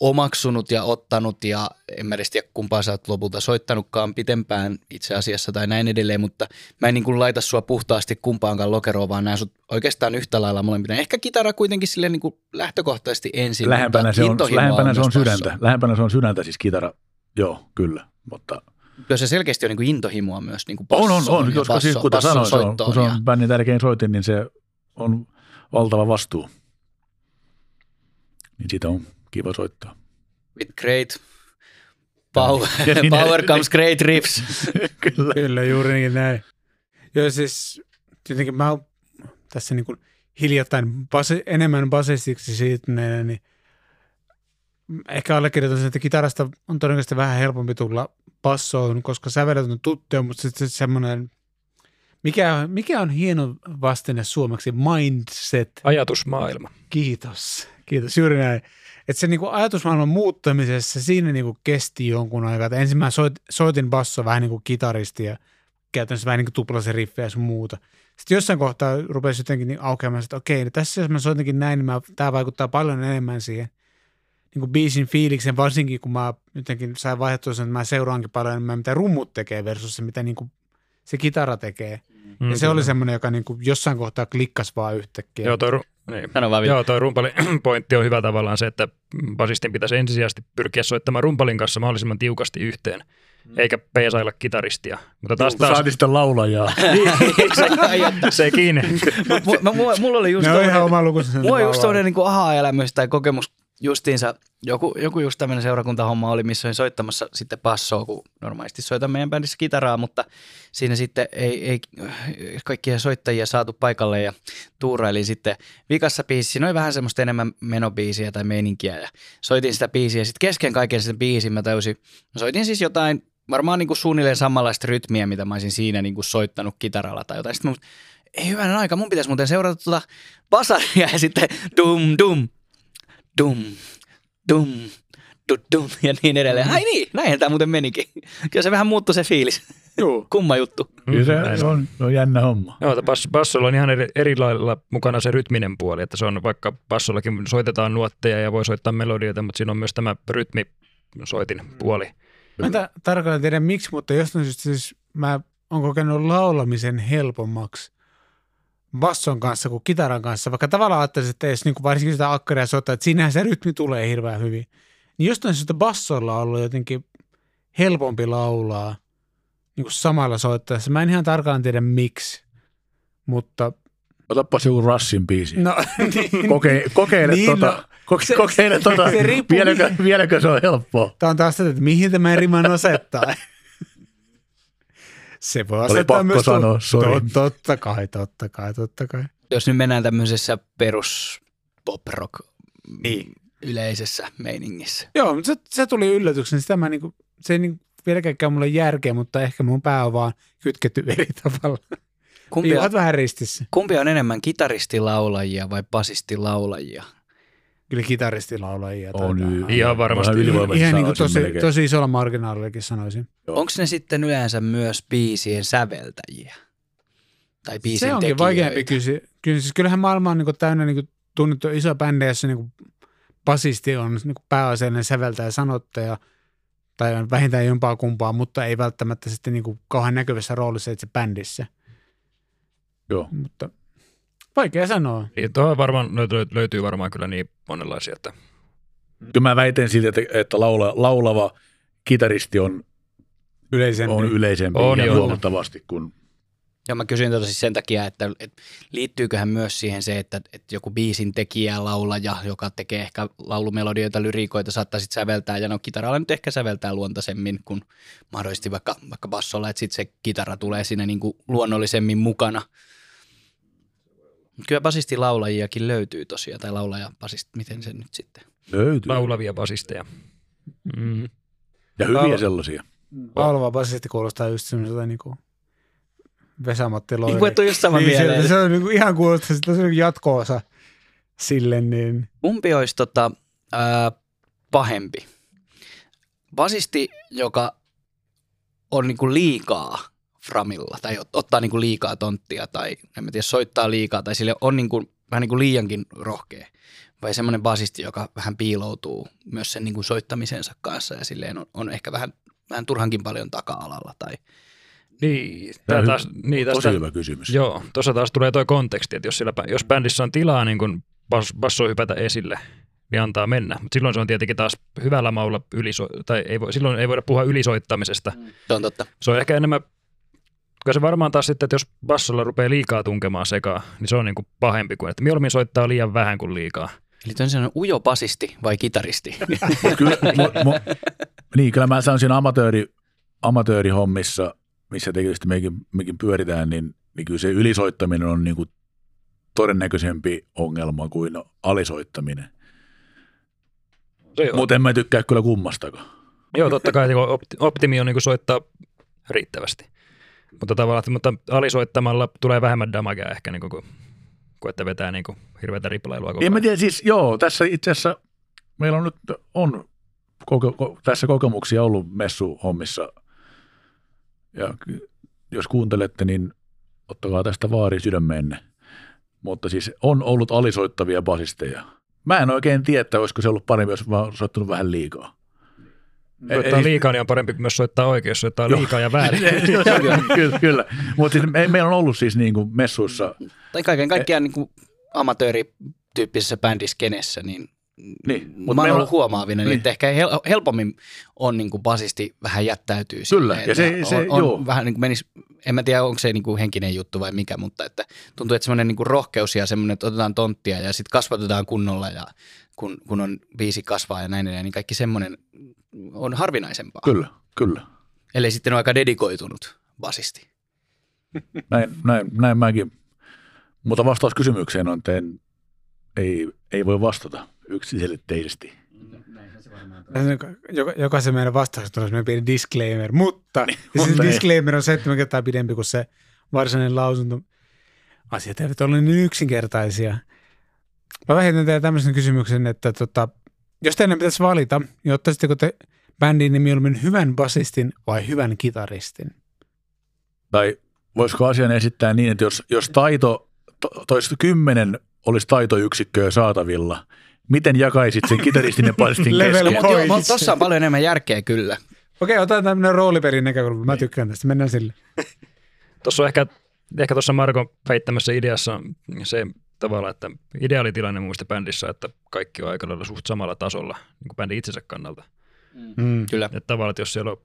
omaksunut ja ottanut ja en mä edes tiedä kumpaa sä oot lopulta soittanutkaan pitempään itse asiassa tai näin edelleen, mutta mä en niinku laita sua puhtaasti kumpaankaan lokeroon, vaan näen sut oikeastaan yhtä lailla molempina. Ehkä kitara kuitenkin sille niinku lähtökohtaisesti ensin, Lähempänä se on, lähempänä se on sydäntä. Lähempänä se on sydäntä siis kitara. Joo, kyllä. Mutta Kyllä se selkeästi on niin kuin intohimoa myös niin kuin on, on, on, ja koska basso- siis kuten basson sanoin, se on, kun se ja- on bändin tärkein soitin, niin se on valtava vastuu. Niin siitä on kiva soittaa. with great power, Ja niin- power comes great riffs. Kyllä. Kyllä, juuri niin näin. Joo, siis tietenkin mä oon tässä niin kuin hiljattain base, enemmän basistiksi siirtyneenä, niin ehkä allekirjoitan sen, että kitarasta on todennäköisesti vähän helpompi tulla bassoon, koska sävelet on tuttuja, mutta sitten se semmoinen, mikä, mikä on hieno vastine suomeksi, mindset, ajatusmaailma. Kiitos. Kiitos, juuri näin. Että se niinku ajatusmaailman muuttamisessa siinä niinku kesti jonkun aikaa. Et ensin mä soit, soitin basso vähän niin kuin kitaristi ja käytännössä vähän niin kuin tuplasin riffejä ja sun muuta. Sitten jossain kohtaa rupesi jotenkin niin aukeamaan, että okei, no tässä jos mä soitankin näin, niin tämä vaikuttaa paljon enemmän siihen niin kuin biisin fiiliksen, varsinkin kun mä jotenkin sain vaihdettua sen, että mä seuraankin paljon enemmän, mitä rummut tekee versus se, mitä niin kuin se kitara tekee. Mm, Ja se oli semmoinen, joka niin kuin jossain kohtaa klikkasi vaan yhtäkkiä. Joo, toi, niin. Sano vaan, Joo, toi rumpali pointti on hyvä tavallaan se, että basistin pitäisi ensisijaisesti pyrkiä soittamaan rumpalin kanssa mahdollisimman tiukasti yhteen, eikä peesailla kitaristia. Mutta taas taas Saatiin sitten laulajaa. sekin. Mu- mulla oli just Ne on ihan oma. Mulla on just tämmöinen niin aha-elämys tai kokemus justiinsa. Joku, joku just tämmöinen seurakuntahomma oli, missä olin soittamassa sitten bassoa, kun normaalisti soitan meidän bändissä kitaraa, mutta siinä sitten ei, ei kaikkia soittajia saatu paikalle ja tuurailin sitten vikassa biisissä. Siinä oli vähän semmoista enemmän menobiisiä tai meininkiä ja soitin sitä biisiä. Sitten kesken kaiken sen biisin mä täysin, mä soitin siis jotain varmaan niin kuin suunnilleen samanlaista rytmiä, mitä mä olisin siinä niin kuin soittanut kitaralla tai jotain. Sitten mä, ei hyvänen aika, mun pitäisi muuten seurata tuota basaria ja sitten dum dum, dum, dum, dum, dum ja niin edelleen. Ai niin, näinhän tämä muuten menikin. Kyllä se vähän muuttui se fiilis. Joo. Kumma juttu. Kyllä se, on, on jännä homma. Joo, että bass, bassolla on ihan eri, eri lailla mukana se rytminen puoli, että se on vaikka bassollakin soitetaan nuotteja ja voi soittaa melodioita, mutta siinä on myös tämä rytmisoitin puoli. Mä en ta- tarkalleen tiedä miksi, mutta jostain syystä siis mä oon kokenut laulamisen helpommaksi basson kanssa kuin kitaran kanssa, vaikka tavallaan ajattelisin, että edes niin kuin varsinkin sitä akkaria soittaa, että siinähän se rytmi tulee hirveän hyvin. Niin jostain syystä bassolla on ollut jotenkin helpompi laulaa niin kuin samalla soittaessa. Mä en ihan tarkalleen tiedä miksi, mutta Otappas joku Russin biisi. no, niin, Koke, kokeile Niin, tota, no, koke, se- kokeile tota, se vieläkö, vieläkö se on helppoa. Tämä on taas tätä, että mihin tämä riman asettaa. Se voi asettaa pakko myös... sanoa, sorry. Tot, totta kai, totta kai, totta kai. Jos nyt mennään tämmöisessä perus pop rock Niin. yleisessä meiningissä. Joo, mutta se, se tuli yllätyksen. Sitä mä niinku, se ei niinku vieläkään mulle järkeä, mutta ehkä mun pää on vaan kytketty eri tavalla. Kumpi on, vähän ristissä. kumpi on enemmän kitaristilaulajia vai basistilaulajia? Kyllä kitaristilaulajia. On y-. Ihan varmasti. Ihan niinku sanoisin tosi, melkein. tosi isolla marginaalillakin sanoisin. Onko ne sitten yleensä myös biisien säveltäjiä? Tai biisin se onkin tekijöitä? vaikeampi kysyä. Kyllä, siis kyllähän maailma on niinku täynnä niinku tunnettu iso bändejä, jossa niinku basisti on niinku pääasiallinen säveltäjä ja sanottaja, tai on vähintään jompaa kumpaa, mutta ei välttämättä sitten niinku kauhean näkyvässä roolissa itse bändissä. Joo. Mutta vaikea sanoa. Niin, tuohon varmaan löytyy, löytyy varmaan kyllä niin monenlaisia, että Kyllä mä väitän siitä, että, että laula, laulava kitaristi on, Yleisempi. on yleisempi On, ja joo. huomattavasti kuin Joo, mä kysyin tota siis sen takia, että, että liittyyköhän myös siihen se, että, että joku biisin tekijä, laulaja, joka tekee ehkä laulumelodioita, lyriikoita, saattaa sitten säveltää, ja no kitaralla nyt ehkä säveltää luontaisemmin kuin mahdollisesti vaikka, vaikka bassolla, että sitten se kitara tulee siinä niin kuin luonnollisemmin mukana. Kyllä basisti laulajiakin löytyy tosiaan, tai laulaja basist, miten se nyt sitten. löytyy. laulavia basisteja. Mm. Ja hyviä Laula- sellaisia. Laulava basisti kuulostaa just semmoiselta niinku Vesamatti Loiri. Niin kuin, että on just sama niin, mieleen. se, se on niinku ihan kuulostaa sitä se on jatko-osa sille, niin Kumpi olisi tota, ää, pahempi? Basisti, joka on niinku liikaa framilla tai ot- ottaa niinku liikaa tonttia tai en mä tiedä, soittaa liikaa tai sille on niinku, vähän niinku liiankin rohkea. Vai semmoinen basisti, joka vähän piiloutuu myös sen niinku soittamisensa kanssa ja silleen on, on ehkä vähän, vähän turhankin paljon taka-alalla. Tai... Niin, on taas, niin Tosi tästä, hyvä kysymys. joo, tuossa taas tulee tuo konteksti, että jos, siellä, jos bändissä on tilaa niin kun bas, basso hypätä esille, niin antaa mennä. Mutta silloin se on tietenkin taas hyvällä maulla yliso, tai ei voi, silloin ei voida puhua ylisoittamisesta. Se on totta. Se on ehkä enemmän, kyllä se varmaan taas sitten, että jos bassolla rupeaa liikaa tunkemaan sekaan, niin se on niin kuin pahempi kuin, että mieluummin soittaa liian vähän kuin liikaa. Eli on sellainen ujo basisti vai kitaristi? Kyllä, mu, mu, niin, kyllä mä sanoisin amatööri, amatöörihommissa, missä tietysti mekin, mekin pyöritään, niin, niin kyllä se ylisoittaminen on niin kuin todennäköisempi ongelma kuin alisoittaminen. Mutta en mä tykkää kyllä kummastakaan. Joo, totta kai opti- optimi on niin kuin soittaa riittävästi. Mutta tavallaan, mutta alisoittamalla tulee vähemmän damagea ehkä, niin kuin, kuin, että vetää niin kuin hirveätä riplailua koko En mä tiedä, siis joo, tässä itse asiassa meillä on nyt on koko, ko, tässä kokemuksia ollut messuhommissa. Ja jos kuuntelette, niin ottakaa tästä vaari sydämeenne. Mutta siis on ollut alisoittavia basisteja. Mä en oikein tiedä, että olisiko se ollut parempi, jos mä oon soittanut vähän liikaa. Soittaa Ei- liikaa, niin on parempi myös soittaa oikein, jos soittaa Joo. liikaa ja väärin. kyllä, kyllä. Mutta siis me, meillä on ollut siis niin kuin messuissa, tai kaiken kaikkiaan niin kuin amatöörityyppisessä bändiskenessä, niin, Niin, mut mut mä oon ollut on- huomaavina, niin. niin. että ehkä hel- helpommin on niin kuin basisti vähän jättäytyy Kyllä, silleen, ja se- se- on, on joo. vähän niin kuin menis, en mä tiedä onko se niin kuin henkinen juttu vai mikä, mutta että tuntuu, että semmoinen niin kuin rohkeus ja semmoinen, että otetaan tonttia ja sitten kasvatetaan kunnolla ja kun, kun on biisi kasvaa ja näin niin kaikki semmoinen on harvinaisempaa. kyllä, kyllä. Eli sitten on aika dedikoitunut basisti. Näin, näin, näin mäkin. Mutta vastaus kysymykseen on, että en, ei, ei voi vastata yksiselitteisesti. joka, jokaisen meidän vastauksesta on semmoinen pieni disclaimer, mutta niin, se mutta ei. disclaimer on seitsemän kertaa pidempi kuin se varsinainen lausunto. Asiat eivät ole niin yksinkertaisia. Mä vähitän teille tämmöisen kysymyksen, että tota, jos teidän pitäisi valita, niin ottaisitteko te bändiin niin mieluummin hyvän basistin vai hyvän kitaristin? Tai voisiko asian esittää niin, että jos, jos taito, to, toista kymmenen olisi taitoyksikköä saatavilla, miten jakaisit sen kitaristin ja basistin kesken? mutta tossa on paljon enemmän järkeä kyllä. Okei, otetaan tämmöinen rooliperin näkökulma. Mä tykkään tästä. Mennään sille. Tuossa on ehkä, ehkä tuossa Markon väittämässä ideassa se tavalla, että ideaalitilanne muista bändissä, että kaikki on aika lailla suht samalla tasolla niin kuin bändin itsensä kannalta. Mm. Kyllä. Että tavallaan, että jos siellä on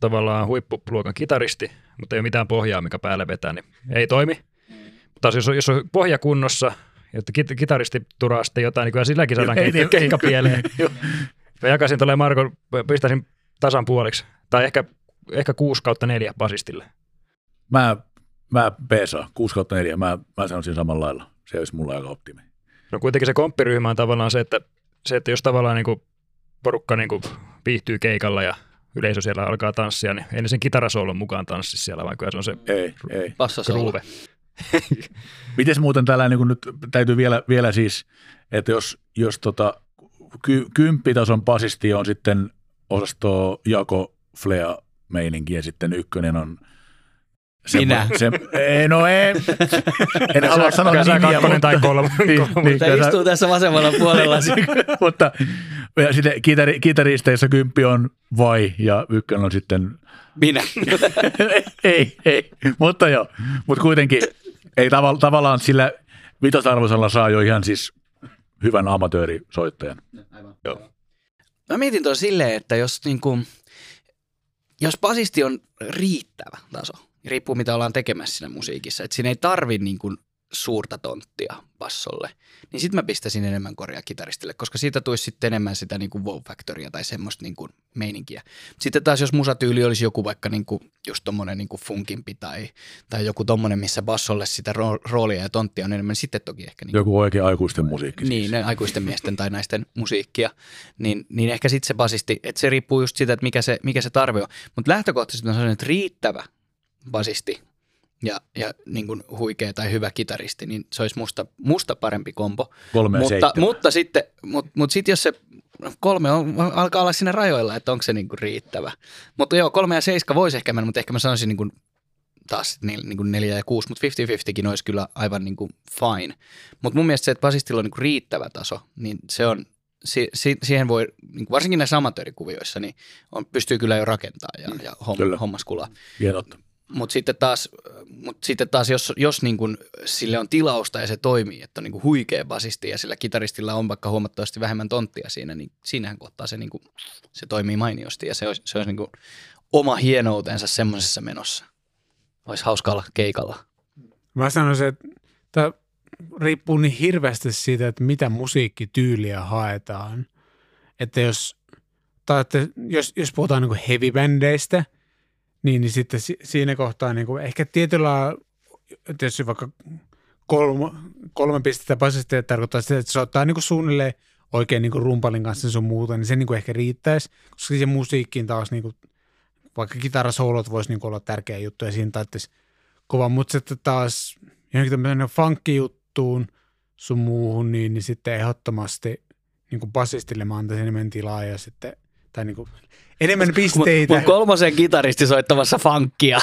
tavallaan huippuluokan kitaristi, mutta ei ole mitään pohjaa, mikä päälle vetää, niin ei toimi. Mutta taas jos on, jos on pohja kunnossa, että kit- kitaristi turaa sitten jotain, niin kyllä silläkin saadaan Ei, ke- niin, keikka kyllä. pieleen. Mä jakaisin tuolle Marko, pistäisin tasan puoliksi. Tai ehkä, ehkä 6 kautta 4 basistille. Mä, mä peesaan 6 kautta 4, mä, mä sanoisin samalla lailla. Se olisi mulla aika optimi. No kuitenkin se komppiryhmä on tavallaan se, että, se, että jos tavallaan niin kuin porukka niin kuin viihtyy keikalla ja yleisö siellä alkaa tanssia, niin ei ne sen kitarasoolon mukaan tanssi siellä, vaan kyllä se on se Ei, ei. Bassosoolo. groove. Miten muuten tällä niin nyt täytyy vielä, vielä siis, että jos, jos tota, ky, kymppitason basisti on sitten osasto Jako Flea meininki ja sitten ykkönen on Minä. Se, ei, no ei. En halua sanoa nimiä, kakkonen mutta, tai kolme. niin, niin, Tämä sä- istuu tässä vasemmalla puolella. mutta ja sitten kitari, kitaristeissa kymppi on vai ja ykkönen on sitten Minä. ei, ei, mutta joo, mutta kuitenkin ei tav- tavallaan sillä vitosarvosella saa jo ihan siis hyvän amatöörisoittajan. Mä mietin tuon silleen, että jos, niinku, jos basisti on riittävä taso, riippuu mitä ollaan tekemässä siinä musiikissa, että siinä ei tarvi niinku suurta tonttia bassolle, niin sitten mä pistäisin enemmän korjaa kitaristille, koska siitä tulisi sitten enemmän sitä niinku wow factoria tai semmoista niinku meininkiä. Sitten taas jos musatyyli olisi joku vaikka niinku just tommonen niinku funkimpi tai, tai joku tommonen, missä bassolle sitä ro- roolia ja tonttia on enemmän, niin sitten toki ehkä niinku Joku oikein aikuisten musiikki. siis. niin, ne aikuisten miesten tai naisten musiikkia, niin, niin ehkä sitten se basisti, että se riippuu just siitä, että mikä se, mikä se tarve on. Mutta lähtökohtaisesti on sellainen, että riittävä basisti ja, ja niin kuin huikea tai hyvä kitaristi, niin se olisi musta, musta parempi kombo. Kolme ja Mutta, seitsemän. mutta sitten, mutta, mutta sitten jos se kolme on, alkaa olla siinä rajoilla, että onko se niin kuin riittävä. Mutta joo, kolme ja seiska voisi ehkä mennä, mutta ehkä mä sanoisin niin kuin taas nel, niin kuin neljä ja kuusi, mutta 50-50kin olisi kyllä aivan niin kuin fine. Mutta mun mielestä se, että basistilla on niin kuin riittävä taso, niin se on, si, si, siihen voi, niin kuin varsinkin näissä amatöörikuvioissa, niin on, pystyy kyllä jo rakentamaan ja, ja Mm, Kyllä. homma, hommas kulaa. Mutta sitten taas, mut sitten taas jos, jos niin kun sille on tilausta ja se toimii, että on niin huikea basisti ja sillä kitaristilla on vaikka huomattavasti vähemmän tonttia siinä, niin siinähän kohtaa se, niin kuin, se toimii mainiosti ja se olisi, se olisi niin oma hienoutensa semmoisessa menossa. Olisi hauska olla keikalla. Mä sanoisin, että riippuu niin hirveästi siitä, että mitä musiikkityyliä haetaan. Että jos, tai että jos, jos puhutaan niin heavy-bändeistä, niin, niin sitten si, siinä kohtaa niin kuin ehkä tietyllä tietysti vaikka kolme, kolme pistettä basistia tarkoittaa sitä, että se ottaa niin kuin suunnilleen oikein niin kuin rumpalin kanssa sun muuta, niin se niin kuin ehkä riittäisi, koska se musiikkiin taas niin kuin, vaikka kitarasoolot voisi niin kuin olla tärkeä juttu ja siinä taittaisi kova, mutta sitten taas johonkin tämmöinen funkkijuttuun sun muuhun, niin, niin sitten ehdottomasti niin kuin basistille mä antaisin enemmän tilaa ja sitten, tai niin kuin, enemmän pisteitä. Mun kolmosen kitaristi soittamassa funkkia.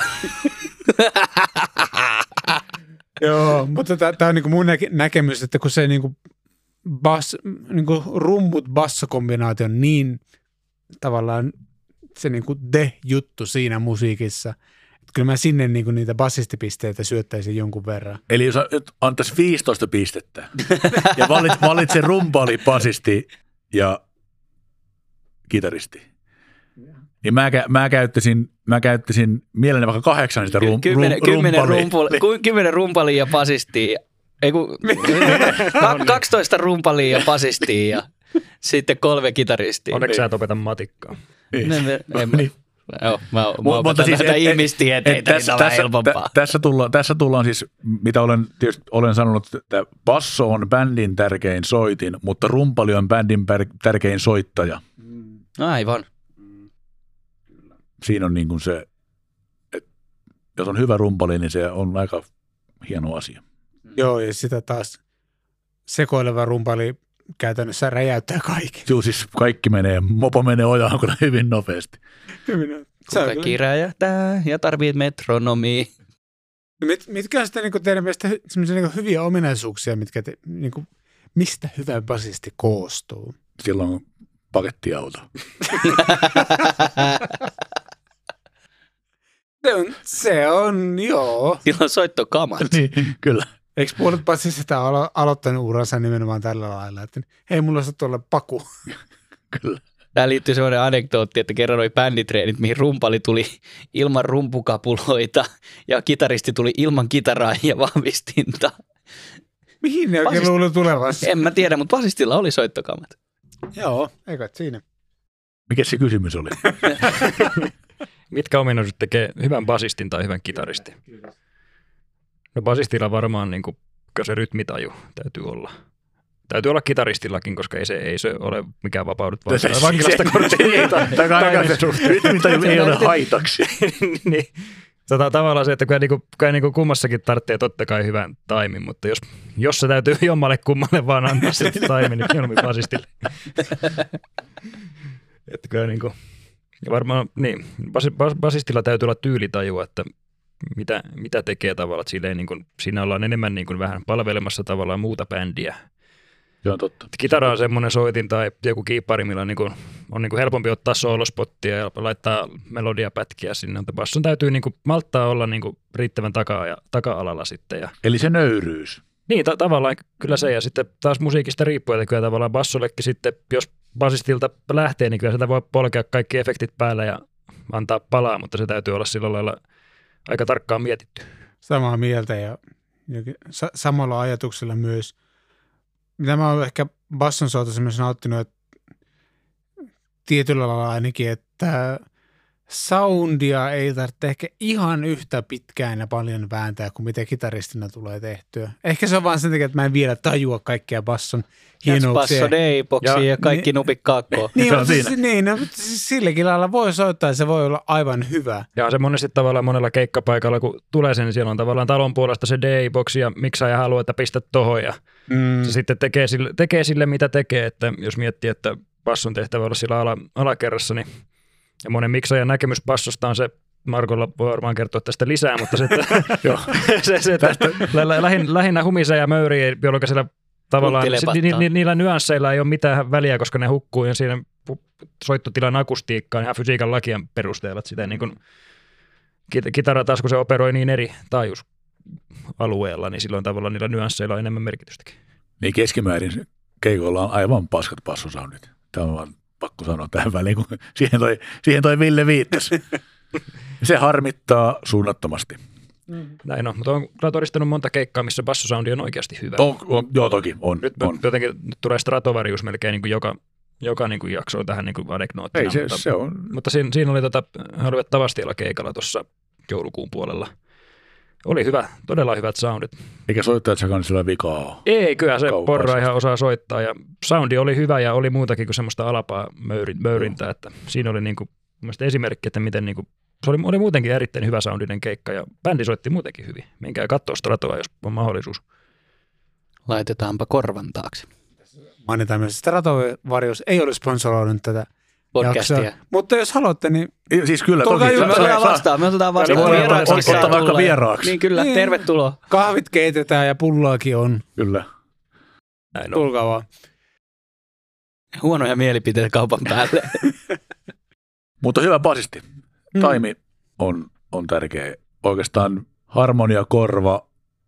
Joo, mutta tämä on niinku mun näke- näkemys, että kun se niinku bas, niinku rummut bassokombinaatio on niin tavallaan se niinku de-juttu siinä musiikissa, että kyllä mä sinne niinku niitä bassistipisteitä syöttäisin jonkun verran. Eli jos nyt antaisi 15 pistettä ja valit, valitse rumpali, basisti ja kitaristi, niin mä, kä- mä, käyttäisin, mä käyttäisin mielelläni vaikka kahdeksan sitä rum, Kymmenen, rum, kymmenen, rumpalia. rumpali, ku- kymmenen rumpalia ja basistia. Ei kun, ka- 12 rumpalia ja basistia ja sitten kolme kitaristia. Onneksi sä et opeta matikkaa. Niin. Ne, ne, en mä, Niin. joo, mä, mä Mu- opetan siis, näitä et- et- ihmistieteitä, et niin tässä, on vähän helpompaa. tä- tässä, tullaan, tässä tullaan siis, mitä olen tietysti olen sanonut, että basso on bändin tärkein soitin, mutta rumpali on bändin tärkein soittaja. Aivan. Siinä on niin kuin se, että jos on hyvä rumpali, niin se on aika hieno asia. Joo, ja sitä taas sekoileva rumpali käytännössä räjäyttää kaikki. Joo, siis kaikki menee, mopo menee ojaan kyllä hyvin nopeasti. Se on Kaikki räjähtää ja tarvit metronomia. Mit, mitkä on sitten niin teidän mielestä niin hyviä ominaisuuksia, mitkä te, niin kuin, mistä hyvä basisti koostuu? Silloin on pakettiauto. Se on, se on joo. Silloin soittokamat. niin, kyllä. Eikö puolet basistista alo- aloittanut uransa nimenomaan tällä lailla, että hei, mulla on tuolla paku. Kyllä. Tämä liittyy semmoinen anekdootti, että kerran oli bänditreenit, mihin rumpali tuli ilman rumpukapuloita ja kitaristi tuli ilman kitaraa ja vahvistinta. Mihin ne oikein Basist- luulee tulevansa? En mä tiedä, mutta basistilla oli soittokamat. Joo, eikö siinä. Mikä se kysymys oli? Mitkä ominaisuudet tekee hyvän basistin tai hyvän kitaristin? No basistilla varmaan niin kuin, se rytmitaju täytyy olla. Täytyy olla kitaristillakin, koska ei se, ei se ole mikään vapaudut vankilasta se- korttiin. Tämä ei ole haitaksi. niin. Tota, tavallaan se, että kyllä, niinku, kyllä niinku kummassakin tarvitsee totta kai hyvän taimin, mutta jos, jos se täytyy jommalle kummalle vaan antaa se taimi, niin mieluummin basistille. että kyllä niinku, ja varmaan, niin, bas, bas, basistilla täytyy olla tyylitaju, että mitä, mitä tekee tavallaan, että silleen, niin kuin, siinä ollaan enemmän niin kuin vähän palvelemassa tavallaan muuta bändiä. Se on totta. Kitara on semmoinen soitin tai joku kiippari, millä on, niin kuin, on niin kuin helpompi ottaa soolospottia ja laittaa melodiapätkiä sinne, mutta basson täytyy niin kuin malttaa olla niin kuin riittävän taka- ja, taka-alalla sitten. Ja, Eli se nöyryys. niin, ta- tavallaan kyllä se, ja sitten taas musiikista riippuen, että kyllä tavallaan bassollekin sitten, jos basistilta lähtee, niin kyllä sitä voi polkea kaikki efektit päällä ja antaa palaa, mutta se täytyy olla sillä lailla aika tarkkaan mietitty. Samaa mieltä ja, ja sa- samalla ajatuksella myös. Mitä mä oon ehkä basson soitossa myös nauttinut, että tietyllä lailla ainakin, että soundia ei tarvitse ehkä ihan yhtä pitkään ja paljon vääntää kuin mitä kitaristina tulee tehtyä. Ehkä se on vaan sen takia, että mä en vielä tajua kaikkia basson hienouksia. Basso D-boxi ja, Ja- kaikki niin- nupit kakkoon. Niin, Se on siinä. siis, niin, no, mutta siis silläkin lailla voi soittaa ja se voi olla aivan hyvä. Ja se monesti tavallaan monella keikkapaikalla, kun tulee sen, niin siellä on tavallaan talon puolesta se DI-boksi ja miksaa haluaa, että pistä tohon ja Mm. se sitten tekee sille, tekee sille, mitä tekee, että jos miettii, että basson tehtävä olla sillä ala, alakerrassa, niin ja monen miksaajan näkemys bassosta on se, Markolla voi varmaan kertoa tästä lisää, mutta se, että, Joo. se, se että lä- lä- lähin, lähinnä humisee ja möyrii, jolloin siellä tavallaan sit, ni, ni, niillä nyansseilla ei ole mitään väliä, koska ne hukkuu ja siinä pu- soittotilan akustiikkaan ihan fysiikan lakien perusteella, että sitä niin kuin, kit- kitara taas kun se operoi niin eri taajuusalueella, niin silloin tavallaan niillä nyansseilla on enemmän merkitystäkin. Niin keskimäärin keikoilla on aivan paskat passosoundit. Tämä on vaan pakko sanoa tähän väliin, kun siihen toi, siihen toi Ville viittasi. Se harmittaa suunnattomasti. Näin on, mutta olen kyllä todistanut monta keikkaa, missä bassosoundi on oikeasti hyvä. On, on, joo, toki on. Nyt on. jotenkin nyt tulee Stratovarius melkein niin kuin joka, joka niin kuin jakso on tähän niin kuin aneknoottina. Ei, se, mutta, se on. mutta siinä, siinä oli tota, olivat Tavastialla keikalla tuossa joulukuun puolella. Oli hyvä, todella hyvät soundit. Eikä soittajat sekaan sillä vikaa ole. Ei, kyllä se Kauheasti. porra ihan osaa soittaa ja soundi oli hyvä ja oli muutakin kuin semmoista alapaa möyrin, möyrintää, että siinä oli niin kuin, mun mielestä esimerkki, että miten niin kuin, se oli, oli muutenkin erittäin hyvä soundinen keikka ja bändi soitti muutenkin hyvin. Menkää katsoa Stratoa, jos on mahdollisuus. Laitetaanpa korvan taakse. Mainitaan myös, että Stratovarius ei ole sponsoroinut tätä Podcastia. Mutta jos haluatte, niin Siis kyllä, Tulkaa toki. Me otetaan vastaan, me otetaan vastaan. Eli voi Vieraaksi ottaa vaikka vieraaksi. Niin kyllä, Niin. tervetuloa. kahvit keitetään ja pullaakin on. Kyllä. Näin on. Tulkaa vaan. Huonoja mielipiteitä kaupan päälle. Mutta hyvä basisti. Mm. Taimi on, on tärkeä. Oikeastaan harmonia, korva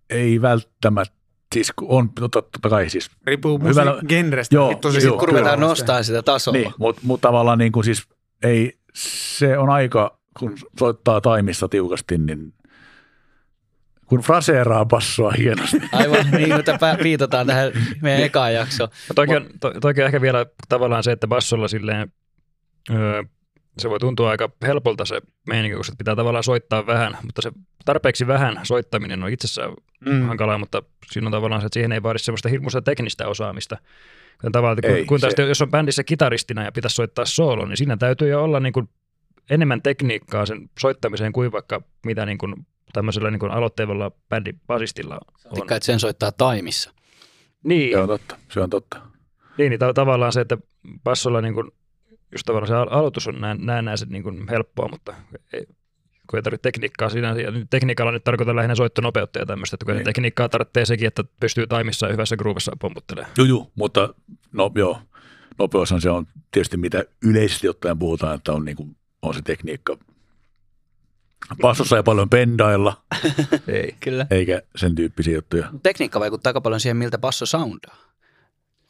ei välttämättä, siis kun on totta, totta kai siis, Riippuu Hyvällä- musiikin genrestä. Joo, niin tosi joo, Sitten kun ruvetaan nostaa sitä tasoa. niin, mutta mut tavallaan niin kuin siis ei, se on aika, kun soittaa taimissa tiukasti, niin kun fraseeraa passoa hienosti. Aivan niin kuin täpä viitataan tähän meidän ekaan jaksoon. No toikin, on, to, toikin on ehkä vielä tavallaan se, että bassolla silleen, öö, se voi tuntua aika helpolta se meininki, koska pitää tavallaan soittaa vähän, mutta se tarpeeksi vähän soittaminen on itsessään Mm. mm. hankalaa, mutta siinä on tavallaan se, että siihen ei vaadi semmoista hirmuista teknistä osaamista. Kuten tavallaan, Ei, kun, kun taas, se- jos on bändissä kitaristina ja pitäisi soittaa soolo, niin siinä täytyy jo olla niin kuin enemmän tekniikkaa sen soittamiseen kuin vaikka mitä niin kuin tämmöisellä niin kuin aloitteevalla bändin basistilla on. Tikka, että sen soittaa taimissa. Niin, Se on totta, se on totta. Niin, niin ta- tavallaan se, että bassolla niin kuin just tavallaan se al- aloitus on näin, näennäisen niin kuin helppoa, mutta ei, kun ei tarvitse tekniikkaa siinä, ja tekniikalla nyt tarkoitan lähinnä soittonopeutta ja tämmöistä, että kun Niin. tekniikkaa tarvitsee sekin, että pystyy taimissa ja hyvässä groovissa pomputtelemaan. Juu, juu, mutta no joo, nopeushan se on tietysti mitä yleisesti ottaen puhutaan, että on, niin kuin, on se tekniikka. Passossa ei paljon pendailla, Ei. Kyllä. eikä sen tyyppisiä juttuja. Tekniikka vaikuttaa aika paljon siihen, miltä basso soundaa.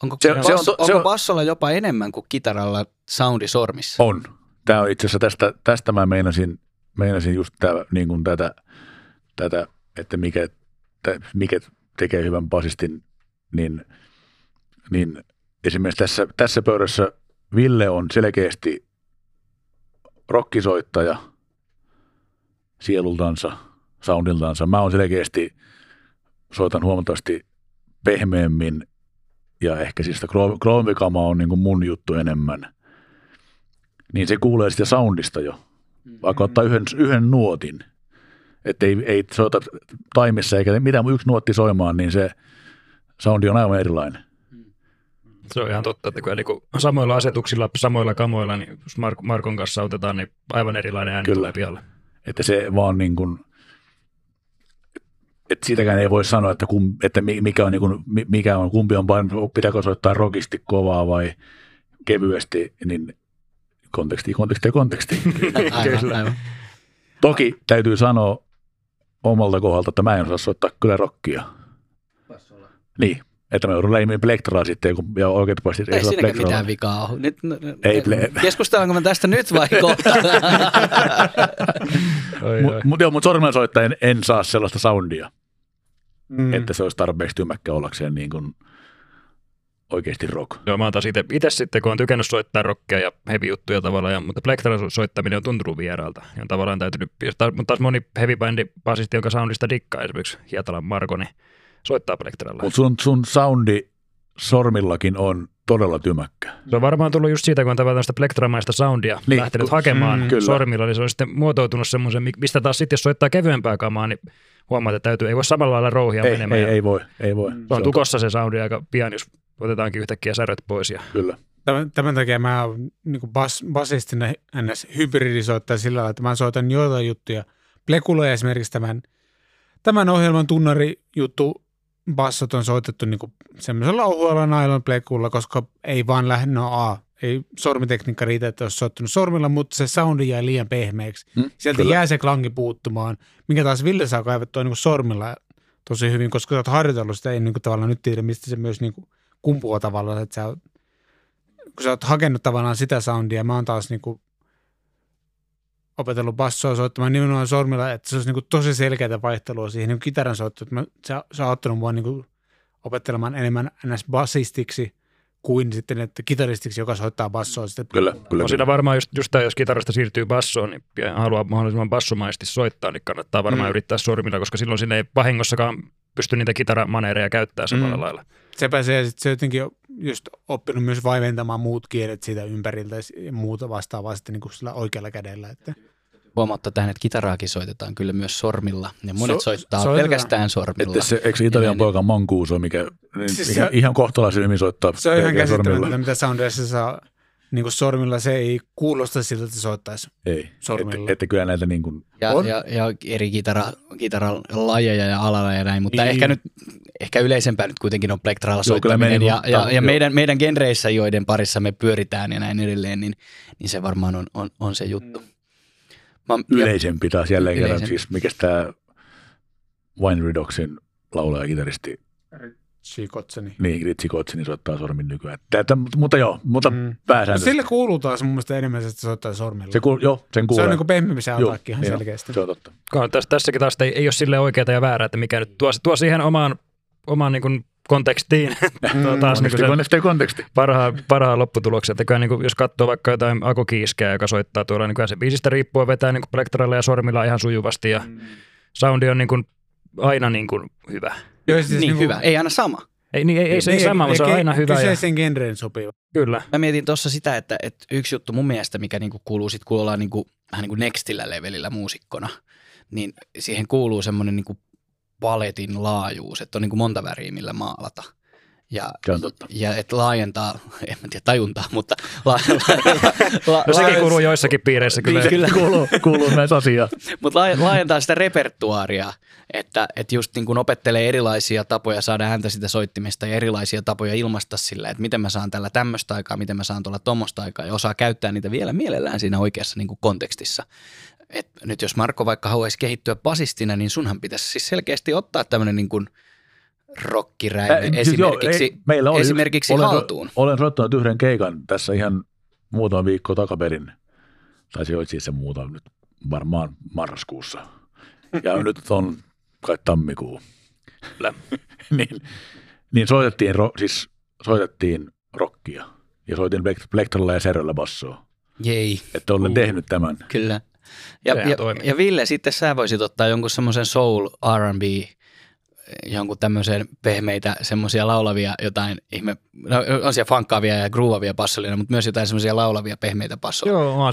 Onko, Se- se, se on se onko on- bassolla jopa enemmän kuin kitaralla soundi sormissa? On. Tämä on itse asiassa tästä, tästä mä meinasin, meinasin just tää, niin kuin tätä, tätä, että mikä, tä, mikä tekee hyvän basistin, niin, niin esimerkiksi tässä, tässä pöydässä Ville on selkeästi rokkisoittaja sielultansa, soundiltansa. Mä oon selkeästi, soitan huomattavasti pehmeämmin ja ehkä siis sitä kroomikamaa on niin kuin mun juttu enemmän. Niin se kuulee sitä soundista jo, vaikka ottaa yhden, yhden nuotin. Että ei, ei soita taimissa eikä mitään yksi nuotti soimaan, niin se soundi on aivan erilainen. Se on ihan totta, että kun niinku samoilla asetuksilla, samoilla kamoilla, niin jos Mark, Markon kanssa otetaan, niin aivan erilainen ääni Kyllä. tulee pihalle. Että se vaan niin kuin, että siitäkään ei voi sanoa, että, kum, että mi- mikä on, niin kuin, mi- mikä on, kumpi on parempi, pitääkö soittaa rokisti kovaa vai kevyesti, niin konteksti, konteksti ja konteksti. Aivan, aivan. Toki täytyy sanoa omalta kohdalta, että mä en osaa soittaa kyllä rockia. Niin, että mä joudun läimmin plektraa sitten, kun, ja oikeat Ei saa siinäkään plektralla. mitään vikaa ole. Nyt, n- n- Ei ple- Keskustellaanko me tästä nyt vai kohta? Mutta mut, joo, mutta sormella soittaen en saa sellaista soundia, Mm. mm. että se olisi tarpeeksi tymäkkä ollakseen niin kuin oikeasti rock. Joo, mä oon taas itse, itse sitten, kun on tykännyt soittaa rockia ja heavy juttuja tavallaan, ja, mutta Plektralla soittaminen on tuntunut vieraalta. Ja on tavallaan täytynyt, taas, mutta taas moni heavy bändi basisti, jonka soundista dikkaa, esimerkiksi Hietalan Marko, niin soittaa Plektralla. Mutta sun, sun soundi sormillakin on todella tymäkkä. Se on varmaan tullut just siitä, kun on tavallaan sitä plektramaista soundia Niin, lähtenyt hakemaan mm, kyllä. sormilla, niin se on sitten muotoutunut semmoisen, mi- mistä taas sitten, jos soittaa kevyempää kamaa, niin huomaat, että täytyy, ei voi samalla lailla rouhia Ei, menemään. ei, ei voi, ei voi. Se on tukossa se soundi aika pian, jos otetaankin yhtäkkiä säröt pois. Ja Kyllä. Tämän, tämän takia mä oon niin bas, basistina ns. hybridisoittaja sillä lailla, että mä soitan joitain juttuja. Plekulla esimerkiksi tämän, tämän ohjelman tunnari juttu bassot on soitettu niin semmoisella ohuella nailon plekulla, koska ei vaan lähde, no a, ei sormitekniikka riitä, että olisi soittanut sormilla, mutta se soundi jää liian pehmeäksi. Mm, Sieltä kyllä. jää se klangi puuttumaan, minkä taas Ville saa kaivettua niin sormilla tosi hyvin, koska sä oot harjoitellut sitä, ei niin kuin tavallaan nyt tiedä, mistä se myös niin kuin kumpuaa tavallaan, että sä oot kun sä oot hakenut tavallaan sitä soundia, mä oon taas niinku opetellut bassoa soittamaan nimenomaan sormilla, että se olisi niinku tosi selkeää vaihtelua siihen niinku kitaran soittoon. että mä- Se, se on auttanut mua niinku opettelemaan enemmän ns. bassistiksi kuin sitten että kitaristiksi, joka soittaa bassoa. Sitten Kyllä, kyllä. kyllä. siinä varmaan just, just tämä, jos kitarasta siirtyy bassoon niin, ja haluaa mahdollisimman bassomaisesti soittaa, niin kannattaa varmaan Mm. yrittää sormilla, koska silloin sinne ei vahingossakaan pysty niitä kitaramaneereja käyttää samalla Mm. lailla. Sepä se, ja sitten se jotenkin on just oppinut myös vaiventamaan muut kielet siitä ympäriltä ja muuta vastaavaa sitten niin kuin sillä oikealla kädellä. Että Huomautta tähän, että kitaraakin soitetaan kyllä myös sormilla. Ja monet So- soittaa soitetaan. pelkästään sormilla. Että se, eikö Italian Niin, poika Mancuso, mikä, Siis mikä se- ihan kohtalaisen hyvin soittaa se on ihan pelkää käsittämätöntä, mitä soundia se saa niin kuin sormilla. Se ei kuulosta siltä, että se soittaisi. Ei, sormilla. että, että kyllä näitä niin kuin, ja, on. ja, ja, eri kitara, kitaralajeja ja alalla ja näin, mutta Niin. ehkä nyt ehkä yleisempää nyt kuitenkin on plektralla Joo, kyllä soittaminen meni, ja, mutta- ja, ja joo. meidän, meidän genreissä, joiden parissa me pyöritään ja näin edelleen, niin, niin se varmaan on, on, on se juttu. Mä, ja, yleisempi taas jälleen kerran, Yleisempi. siis mikä tämä Wine Redoxin laulaja ja kitaristi, Chikotseni. niin Ritsi Kotsini soittaa sormin nykyään. Tätä, mutta joo, mutta Mm. mm. Pääsääntöisesti. sille kuuluu taas mun mielestä enemmän, että se soittaa sormella. Se, kuul, joo, sen se kuulee. on niin kuin pehmeämpi se ihan joo, selkeästi. Se on totta. Tässä, tässäkin taas ei, ei ole sille oikeaa ja väärää, että mikä nyt tuo, tuo siihen omaan, omaan niin kuin kontekstiin tuo taas niin Konteksti, kuin sen konteksti, konteksti. parhaan, parhaan lopputuloksen. Että kyllä, niin kuin, jos katsoo vaikka jotain Ako Kiiskeä, joka soittaa tuolla, niin kyllä se biisistä riippuen vetää niin plektralla ja sormilla ihan sujuvasti ja soundi on niin kuin, aina niin kuin, hyvä. Joo, siis niin niinku- hyvä, ei aina sama. Ei, niin, ei, ei se ei Niin, sama, mutta se on aina hyvä. Ja, Kyseisen genreen sopiva. kyllä. Mä mietin tuossa sitä, että, että yksi juttu mun mielestä, mikä niinku kuuluu sit, kun ollaan niinku, vähän niin kuin nextillä levelillä muusikkona, niin siihen kuuluu semmoinen niinku paletin laajuus, että on niinku monta väriä, millä maalata. Ja, ja et laajentaa, en mä tiedä tajuntaa, mutta la, la, la, No sekin kuuluu joissakin piireissä kyllä. Niin, kyllä. Kuuluu, kuuluu näitä asiaa. Mutta laajentaa sitä repertuaaria, että, että just niin kun opettelee erilaisia tapoja saada häntä sitä soittimesta ja erilaisia tapoja ilmaista sillä, että miten mä saan tällä tämmöistä aikaa, miten mä saan tuolla tuommoista aikaa ja osaa käyttää niitä vielä mielellään siinä oikeassa niin kuin kontekstissa. Et nyt jos Marko vaikka haluaisi kehittyä basistina, niin sunhan pitäisi siis selkeästi ottaa tämmöinen niin kuin rockiräime Äh, siis esimerkiksi, joo, ei, meillä oli esimerkiksi olen, haltuun. Olen soittanut yhden keikan tässä ihan muutama viikko takaperin. Tai se oli siis se muutama nyt varmaan marraskuussa. Ja nyt on kai tammikuu. Kyllä. niin, niin soitettiin, ro, siis soitettiin rockia. Ja soitin plek- plektralla ja serrellä bassoa. Jei. Että olen Uh. tehnyt tämän. Kyllä. Ja, Sehän ja, toimii. ja Ville, sitten sä voisit ottaa jonkun semmoisen soul R&B, jonkun tämmöisen pehmeitä semmoisia laulavia jotain ihme, no on siellä funkkaavia ja groovavia bassolina, mutta myös jotain semmoisia laulavia pehmeitä basso, Joo,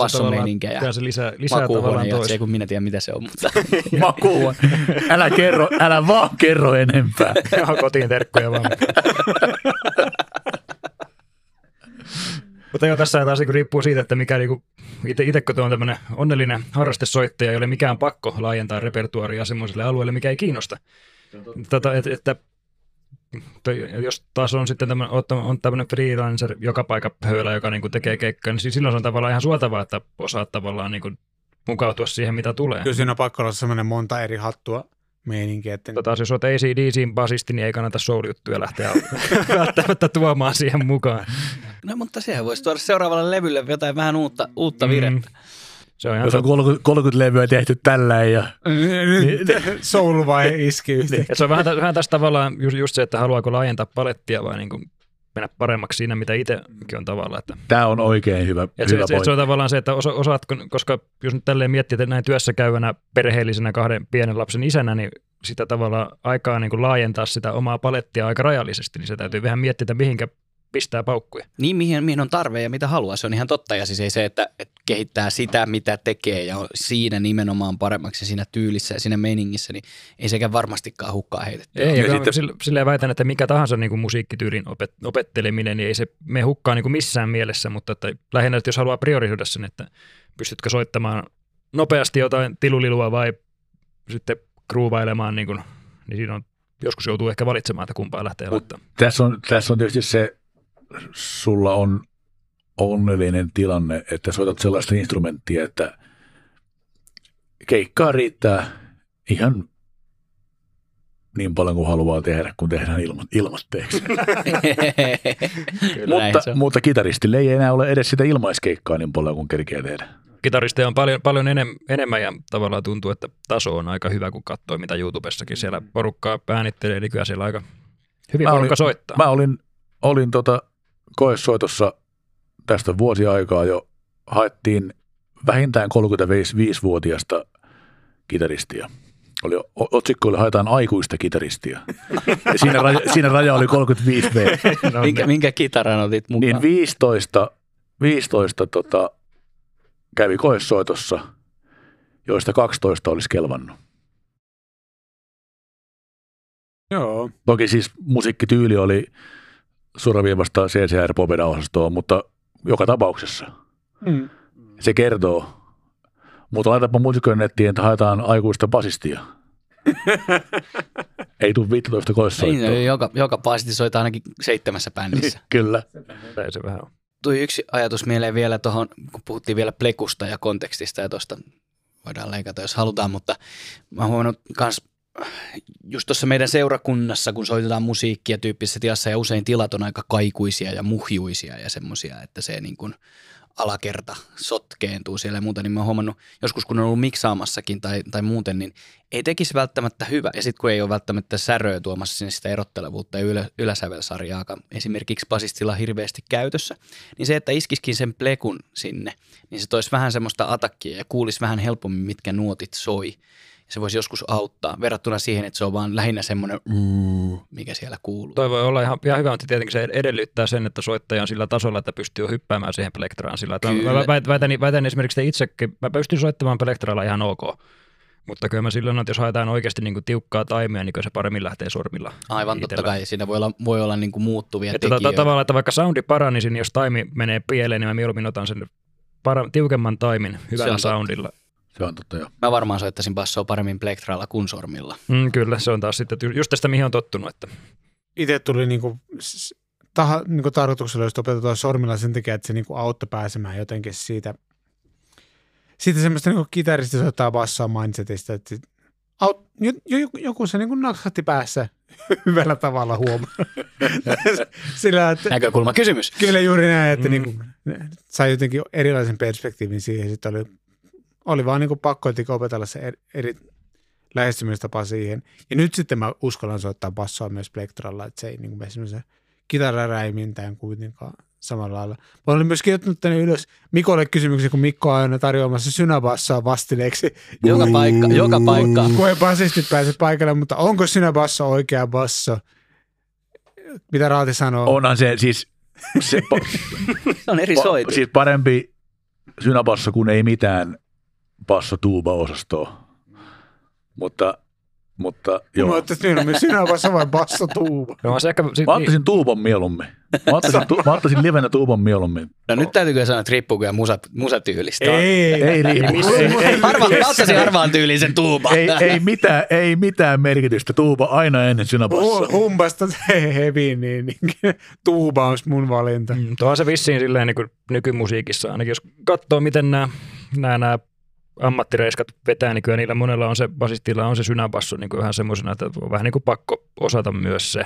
ja kyllä se lisää, lisää tavallaan makuuhuone, tois. se kun minä tiedän mitä se on, mutta Maku. Älä kerro, älä vaan kerro enempää. Joo, kotiin terkkuja vaan. Mutta joo, tässä taas niinku riippuu siitä, että mikä niinku, itse, itse kun on tämmöinen onnellinen harrastesoittaja, ei ole mikään pakko laajentaa repertuaria semmoiselle alueelle, mikä ei kiinnosta. Tota, et, että toi- jos taas on sitten tämmönen, oot- on tämmöinen freelancer, joka paikka höylä, joka niinku tekee keikkaa, niin silloin se on tavallaan ihan suotavaa, että osaat tavallaan niinku mukautua siihen, mitä tulee. Kyllä siinä on pakko olla semmoinen monta eri hattua meininki, että Tota, jos olet ACDCin basisti, niin ei kannata soul-juttuja lähteä välttämättä tuomaan siihen mukaan. no, mutta sehän voisi tuoda seuraavalle levylle jotain vähän uutta, uutta virettä. Mm. Se on ihan Jos on totta. 30, 30 levyä tehty tällä ja nyt soul vai iski. Et se on vähän, vähän tässä tavallaan just, just se, että haluaako laajentaa palettia vai niin kuin mennä paremmaksi siinä, mitä itsekin on tavallaan. Että, tämä on oikein hyvä, et se, hyvä se, et se pointti. on tavallaan se, että osa, osaatko, koska jos nyt tälleen miettii, että näin työssä käyvänä perheellisenä kahden pienen lapsen isänä, niin sitä tavallaan aikaa niin kuin laajentaa sitä omaa palettia aika rajallisesti, niin se täytyy vähän miettiä, että mihinkä pistää paukkuja. Niin, mihin, mihin on tarve ja mitä haluaa, se on ihan totta. Ja siis ei se, että, että kehittää sitä, mitä tekee ja on siinä nimenomaan paremmaksi siinä tyylissä ja siinä meiningissä, niin ei sekään varmastikaan hukkaa heitetty. Ei, Ja ja sitten- sillä, silleen väitän, että mikä tahansa niin kuin musiikkityylin opet, opetteleminen, niin ei se me hukkaa niin kuin missään mielessä, mutta että lähinnä, että jos haluaa priorisoida sen, että pystytkö soittamaan nopeasti jotain tilulilua vai sitten groovailemaan, niin, kuin, niin siinä on, joskus joutuu ehkä valitsemaan, että kumpaa lähtee laittamaan. Tässä on, tässä on tietysti se, sulla on onnellinen tilanne, että soitat sellaista instrumenttia, että keikkaa riittää ihan niin paljon kuin haluaa tehdä, kun tehdään ilma, näin mutta, mutta kitaristille ei enää ole edes sitä ilmaiskeikkaa niin paljon kuin kerkeä tehdä. Kitaristeja on paljon, paljon enem, enemmän ja tavallaan tuntuu, että taso on aika hyvä, kun katsoo mitä YouTubessakin siellä porukkaa äänittelee, niin kyllä siellä aika hyvin Mä porukka olin- soittaa. Mä olin, olin tota koessoitossa tästä vuosi aikaa jo, haettiin vähintään 35-vuotiasta kitaristia. Oli, otsikko oli haetaan aikuista kitaristia. Ja siinä, raja, siinä raja oli 35 V. No, minkä, minkä kitaran otit mukaan? Niin 15, 15 tota, kävi koessoitossa, joista 12 olisi kelvannut. Joo. Toki siis musiikkityyli oli suoraviivasta CCR Popeda osastoa, mutta joka tapauksessa Mm. se kertoo. Mutta laitapa musiikkojen nettiin, että haetaan aikuista basistia. Ei tule 15 koessoittoa. Niin, joka, joka paasti soittaa ainakin seitsemässä bändissä. Kyllä. ei se vähän. Tuli yksi ajatus mieleen vielä tuohon, kun puhuttiin vielä plekusta ja kontekstista ja tuosta voidaan leikata, jos halutaan, mutta mä oon huomannut kans just tuossa meidän seurakunnassa, kun soitetaan musiikkia tyyppisessä tilassa ja usein tilat on aika kaikuisia ja muhjuisia ja semmoisia, että se niin kuin alakerta sotkeentuu siellä ja muuta, niin mä oon huomannut joskus, kun on ollut miksaamassakin tai, tai muuten, niin ei tekisi välttämättä hyvä. Ja sitten kun ei ole välttämättä säröä tuomassa sinne sitä erottelevuutta ja ylä, yläsävelsarjaa, esimerkiksi basistilla hirveästi käytössä, niin se, että iskiskin sen plekun sinne, niin se toisi vähän semmoista atakkia ja kuulisi vähän helpommin, mitkä nuotit soi. Se voisi joskus auttaa verrattuna siihen, että se on vaan lähinnä semmoinen, "Mm", mikä siellä kuuluu. Toi voi olla ihan, ihan hyvä, mutta tietenkin se edellyttää sen, että soittaja on sillä tasolla, että pystyy hyppäämään siihen plektraan sillä. Kyllä. mä väitän, väitän, väitän esimerkiksi että itsekin, mä pystyn soittamaan plektralla ihan ok, Mutta kyllä mä silloin, että jos haetaan oikeasti niin kuin tiukkaa taimea, niin kyllä se paremmin lähtee sormilla. Aivan totta Itellä. kai, siinä voi olla, voi olla niin kuin muuttuvia Että tota, tekijöitä. tavallaan, että vaikka soundi paranisi, niin jos taimi menee pieleen, niin mä mieluummin otan sen para- tiukemman taimin hyvällä totta. Se on totta joo. Mä varmaan soittaisin bassoa paremmin plektralla kuin sormilla. Mm, kyllä, se on taas sitten just tästä, mihin on tottunut. Että. Itse tuli niinku, taha, niinku tarkoituksella, jos opetetaan sormilla sen takia, että se niinku auttoi pääsemään jotenkin siitä, siitä semmoista niinku kitarista soittaa bassoa mindsetistä, että aut, jo, jo, joku se niinku naksahti päässä hyvällä tavalla huomaa. Sillä, että Näkökulma kysymys. Kyllä juuri näin, että Mm. mm. niin sai jotenkin erilaisen perspektiivin siihen. Sitten oli, oli vaan niin pakko jotenkin opetella se eri, eri lähestymistapa siihen. Ja nyt sitten mä uskallan soittaa bassoa myös plektralla, että se ei niin mene semmoisen kitararäimintään kuitenkaan samalla lailla. Mä olin myös kirjoittanut tänne ylös Mikolle kysymyksen, kun Mikko on aina tarjoamassa synäbassoa vastineeksi. Joka paikka, joka paikka. Kun ei basistit pääse paikalle, mutta onko synäbasso oikea basso? Mitä Raati sanoo? Onhan se siis, se, Se on eri pa, soitin. siis parempi synäbasso kuin ei mitään basso tuuba osastoa. Mutta, mutta Joo. joo. Mä ajattelin, että niin, synäbasso vai basso tuuba? No, se ehkä, sit, Mä ottaisin tuuban mieluummin. Mä ottaisin, tu, mä ottaisin livenä tuuban mieluummin. No nyt täytyy kyllä sanoa, että riippuu kyllä musa, musatyylistä. Ei, Ei ei, Harva, mä ottaisin harvaan tyylisen tuuba. ei, ei, mitään, ei mitään merkitystä. Tuuba aina ennen synäbassoa. Humpasta heavy, niin, niin tuuba on mun valinta. Mm, tuohan se vissiin silleen niin kuin nykymusiikissa, ainakin jos katsoo, miten nämä, nämä, nämä ammattireiskat vetää, niin kyllä niillä monella on se, basistilla on se synäbasso niin ihan semmoisena, että on vähän niin kuin pakko osata myös se.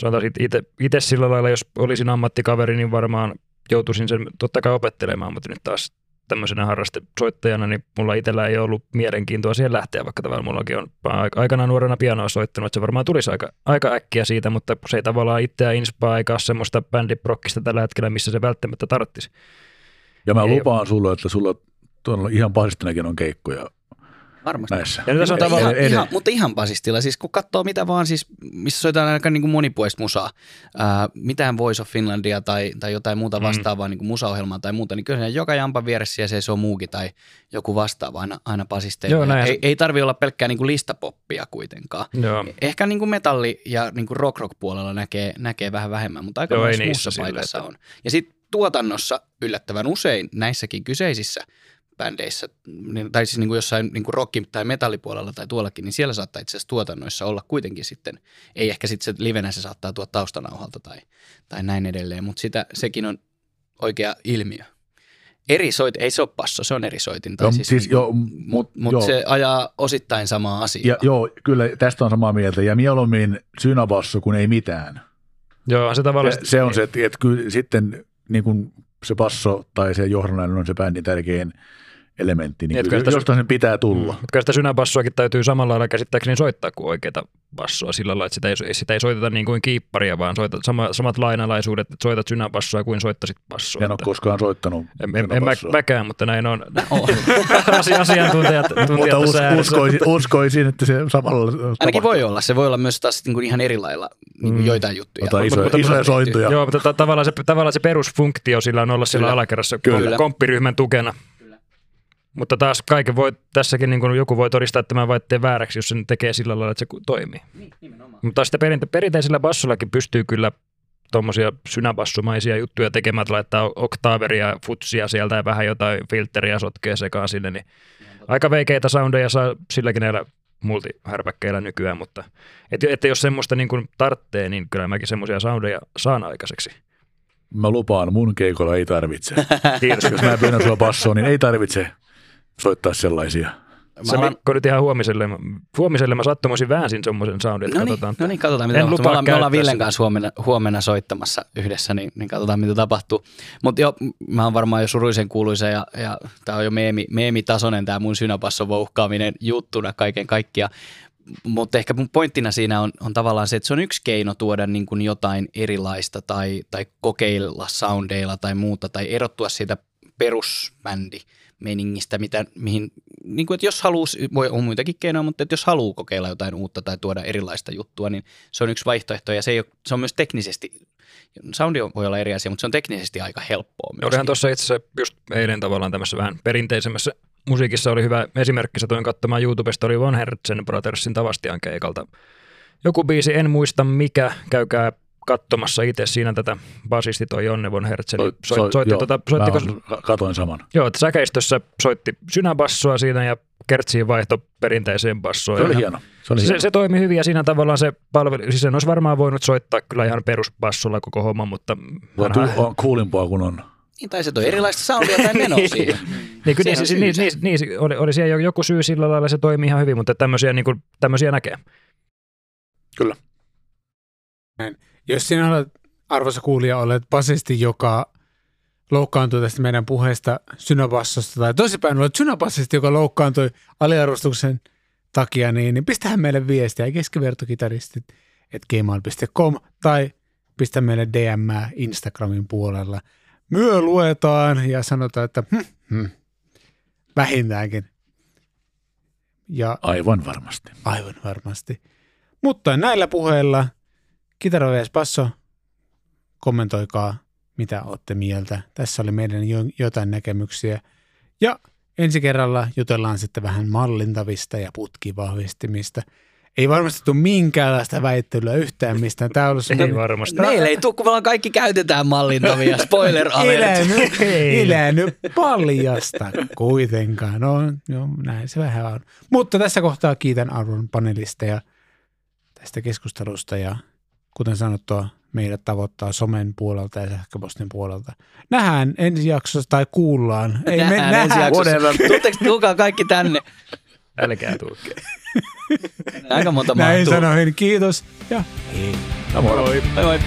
Sanotaan itse, itse sillä lailla, jos olisin ammattikaveri, niin varmaan joutuisin sen totta kai opettelemaan, mutta nyt taas tämmöisenä harrastesoittajana, niin mulla itsellä ei ollut mielenkiintoa siihen lähteä, vaikka tavallaan mullakin on aikanaan nuorena pianoa soittanut, että se varmaan tulisi aika, aika äkkiä siitä, mutta se ei tavallaan itseä inspaa eikä ole semmoista bändiprokkista tällä hetkellä, missä se välttämättä tarttisi. Ja mä Ei lupaan sulle, että sulla tuolla ihan pasistinakin on keikkoja Varmasti. näissä. Ja nyt tässä on Mutta tavallaan, ihan, ihan, mutta ihan basistilla, siis kun katsoo mitä vaan, siis, missä soitetaan aika niin kuin monipuolista musaa, ää, mitään Voice of Finlandia tai, tai jotain muuta Mm. vastaavaa niin kuin musaohjelmaa tai muuta, niin kyllä joka jampan vieressä ja se on muukin tai joku vastaava aina, aina basisteilla. Joo, näin ei, ei tarvi olla pelkkää niin kuin listapoppia kuitenkaan. joo, Ehkä niin kuin metalli- ja niin kuin rock-rock-puolella näkee, näkee vähän vähemmän, mutta aika Joo, muussa paikassa että- on. Ja sitten tuotannossa yllättävän usein näissäkin kyseisissä bändeissä, niin- tai siis niin kuin jossain niin kuin rock- tai metallipuolella tai tuollakin, niin siellä saattaa itse asiassa tuotannoissa olla kuitenkin sitten, ei ehkä sitten se livenä se saattaa tuoda taustanauhalta tai, tai näin edelleen, mutta sitä, sekin on oikea ilmiö. Eri soit, ei se ole passo, se on eri soitin. Tai Joo, siis, siis joo, mutta mut- mut joo. se ajaa osittain samaa asiaa. Ja, joo, kyllä tästä on samaa mieltä. Ja mieluummin synabasso kuin ei mitään. joo, se tavallaan, Se, se on se, että, että kyllä sitten niin kuin se basso tai se johdannainen on se bändin tärkein elementti, niin Niin, että kyllä sitä- jostain sen pitää tulla. Mutta kyllä sitä synäbassoakin täytyy samalla lailla käsittääkseni soittaa kuin oikeita bassoa sillä lailla, että sitä ei, sitä ei soiteta niin kuin kiipparia, vaan soita, sama, samat lainalaisuudet, että soitat synäbassoa kuin soittasit bassoa. En ole Että- koskaan soittanut en, en, en mä, mäkään, mutta näin on. Asi- asiantuntijat Mutta us, uskoisin, uskoisin, että se samalla Ainakin tapahtuu. voi olla. Se voi olla myös taas niin kuin ihan eri lailla niin kuin Mm. joitain juttuja. Ota isoja, mutta- isoja sointuja. Joo, mutta ta- tavallaan se, tavallaan se perusfunktio sillä on olla siellä alakerrassa komppiryhmän tukena. Mutta taas kaiken voi, tässäkin niin kuin joku voi todistaa että tämän väitteen vääräksi, jos se tekee sillä lailla, että se ku- toimii. Mutta sitten perinte- perinteisellä bassollakin pystyy kyllä tuommoisia synäbassumaisia juttuja tekemään, että laittaa oktaaveria, futsia sieltä ja vähän jotain filteriä sotkee sekaan sinne, niin aika veikeitä soundeja saa silläkin näillä multihärpäkkeillä nykyään, mutta että, että jos semmoista niin kuin tarttee, niin kyllä mäkin semmoisia soundeja saan aikaiseksi. Mä lupaan, mun keikolla ei tarvitse. Kiitos. Jos mä pyydän sulla bassoon, niin ei tarvitse soittaa sellaisia. Se alan- Mikko nyt ihan huomiselle, huomiselle mä sattumoisin väänsin semmoisen soundin, että No niin, katsotaan. no niin, katsotaan mitä En tapahtuu. Me ollaan, me ollaan Villen kanssa huomenna, huomenna soittamassa yhdessä, niin, niin katsotaan mitä tapahtuu. Mutta joo, mä oon varmaan jo suruisen kuuluisa ja, ja tää on jo meemi, meemitasoinen tämä mun synäpasso vouhkaaminen juttuna kaiken kaikkiaan. Mutta ehkä mun pointtina siinä on, on tavallaan se, että se on yksi keino tuoda niin kuin jotain erilaista tai, tai kokeilla soundeilla tai muuta tai erottua siitä perusbändi meningistä, mitä, mihin, niin kuin, että jos haluaa, voi on muitakin keinoja, mutta että jos haluaa kokeilla jotain uutta tai tuoda erilaista juttua, niin se on yksi vaihtoehto ja se, ei ole, se on myös teknisesti, soundi voi olla eri asia, mutta se on teknisesti aika helppoa myös. Olihan tuossa itse asiassa just eilen tavallaan tämmöisessä vähän perinteisemmässä musiikissa oli hyvä esimerkki, satoin katsomaan YouTubesta, oli Van Hertzen Brothersin Tavastian keikalta. Joku biisi, en muista mikä, käykää katsomassa itse siinä tätä basisti toi Jonne Von Hertzen. Soit- Soit, soit- soitti, joo, tota, soittiko, katoin saman. joo, että säkeistössä soitti synäbassoa siinä ja kertsiin vaihto perinteiseen bassoon. Se oli hieno. Se oli Se, hieno. se toimi hyvin ja siinä tavallaan se palveli, siis sen olisi varmaan voinut soittaa kyllä ihan perusbassolla koko homma, mutta vanha- tu- on kuulimpaa kuin on. Niin, tai se toi erilaista soundia tai menoa siihen. Niin, kyllä, niin, siis, niin, niin, niin, oli, oli siellä jo- joku syy sillä lailla, se toimii ihan hyvin, mutta tämmöisiä, niin kuin, tämmöisiä näkee. Jos sinä olet, arvoisa kuulija, olet basisti, joka loukkaantui tästä meidän puheesta synobassosta, tai toisinpäin olet synobasisti, joka loukkaantui aliarvostuksen takia, niin, niin pistähän meille viestiä keskivertokitaristit at gmail.com tai pistä meille DM Instagramin puolella. Myö luetaan ja sanotaan, että hm, hm, vähintäänkin. Ja Aivan varmasti. Aivan varmasti. Mutta näillä puheilla, kitara vs. basso, kommentoikaa, mitä olette mieltä. Tässä oli meidän jo, jotain näkemyksiä. Ja ensi kerralla jutellaan sitten vähän mallintavista ja putkivahvistimista. Ei varmasti tule minkäänlaista väittelyä yhtään mistään. Tämä on ollut Ei semmoinen varmasti. Meillä ei tule, kun me ollaan kaikki käytetään mallintavia. Spoiler alert. Nyt paljasta kuitenkaan. No, no, näin se vähän on. Mutta tässä kohtaa kiitän arvon panelisteja tästä keskustelusta ja kuten sanottua, meidät tavoittaa somen puolelta ja sähköpostin puolelta. Nähdään ensi jaksossa tai kuullaan. Ei me Nähdään ensi nähdään. jaksossa. Whatever. Tuletteko tulkaa kaikki tänne? Älkää tulkaa. Aika monta Näin mahtuu. sanoin. Kiitos ja hei. Moi. Moi moi.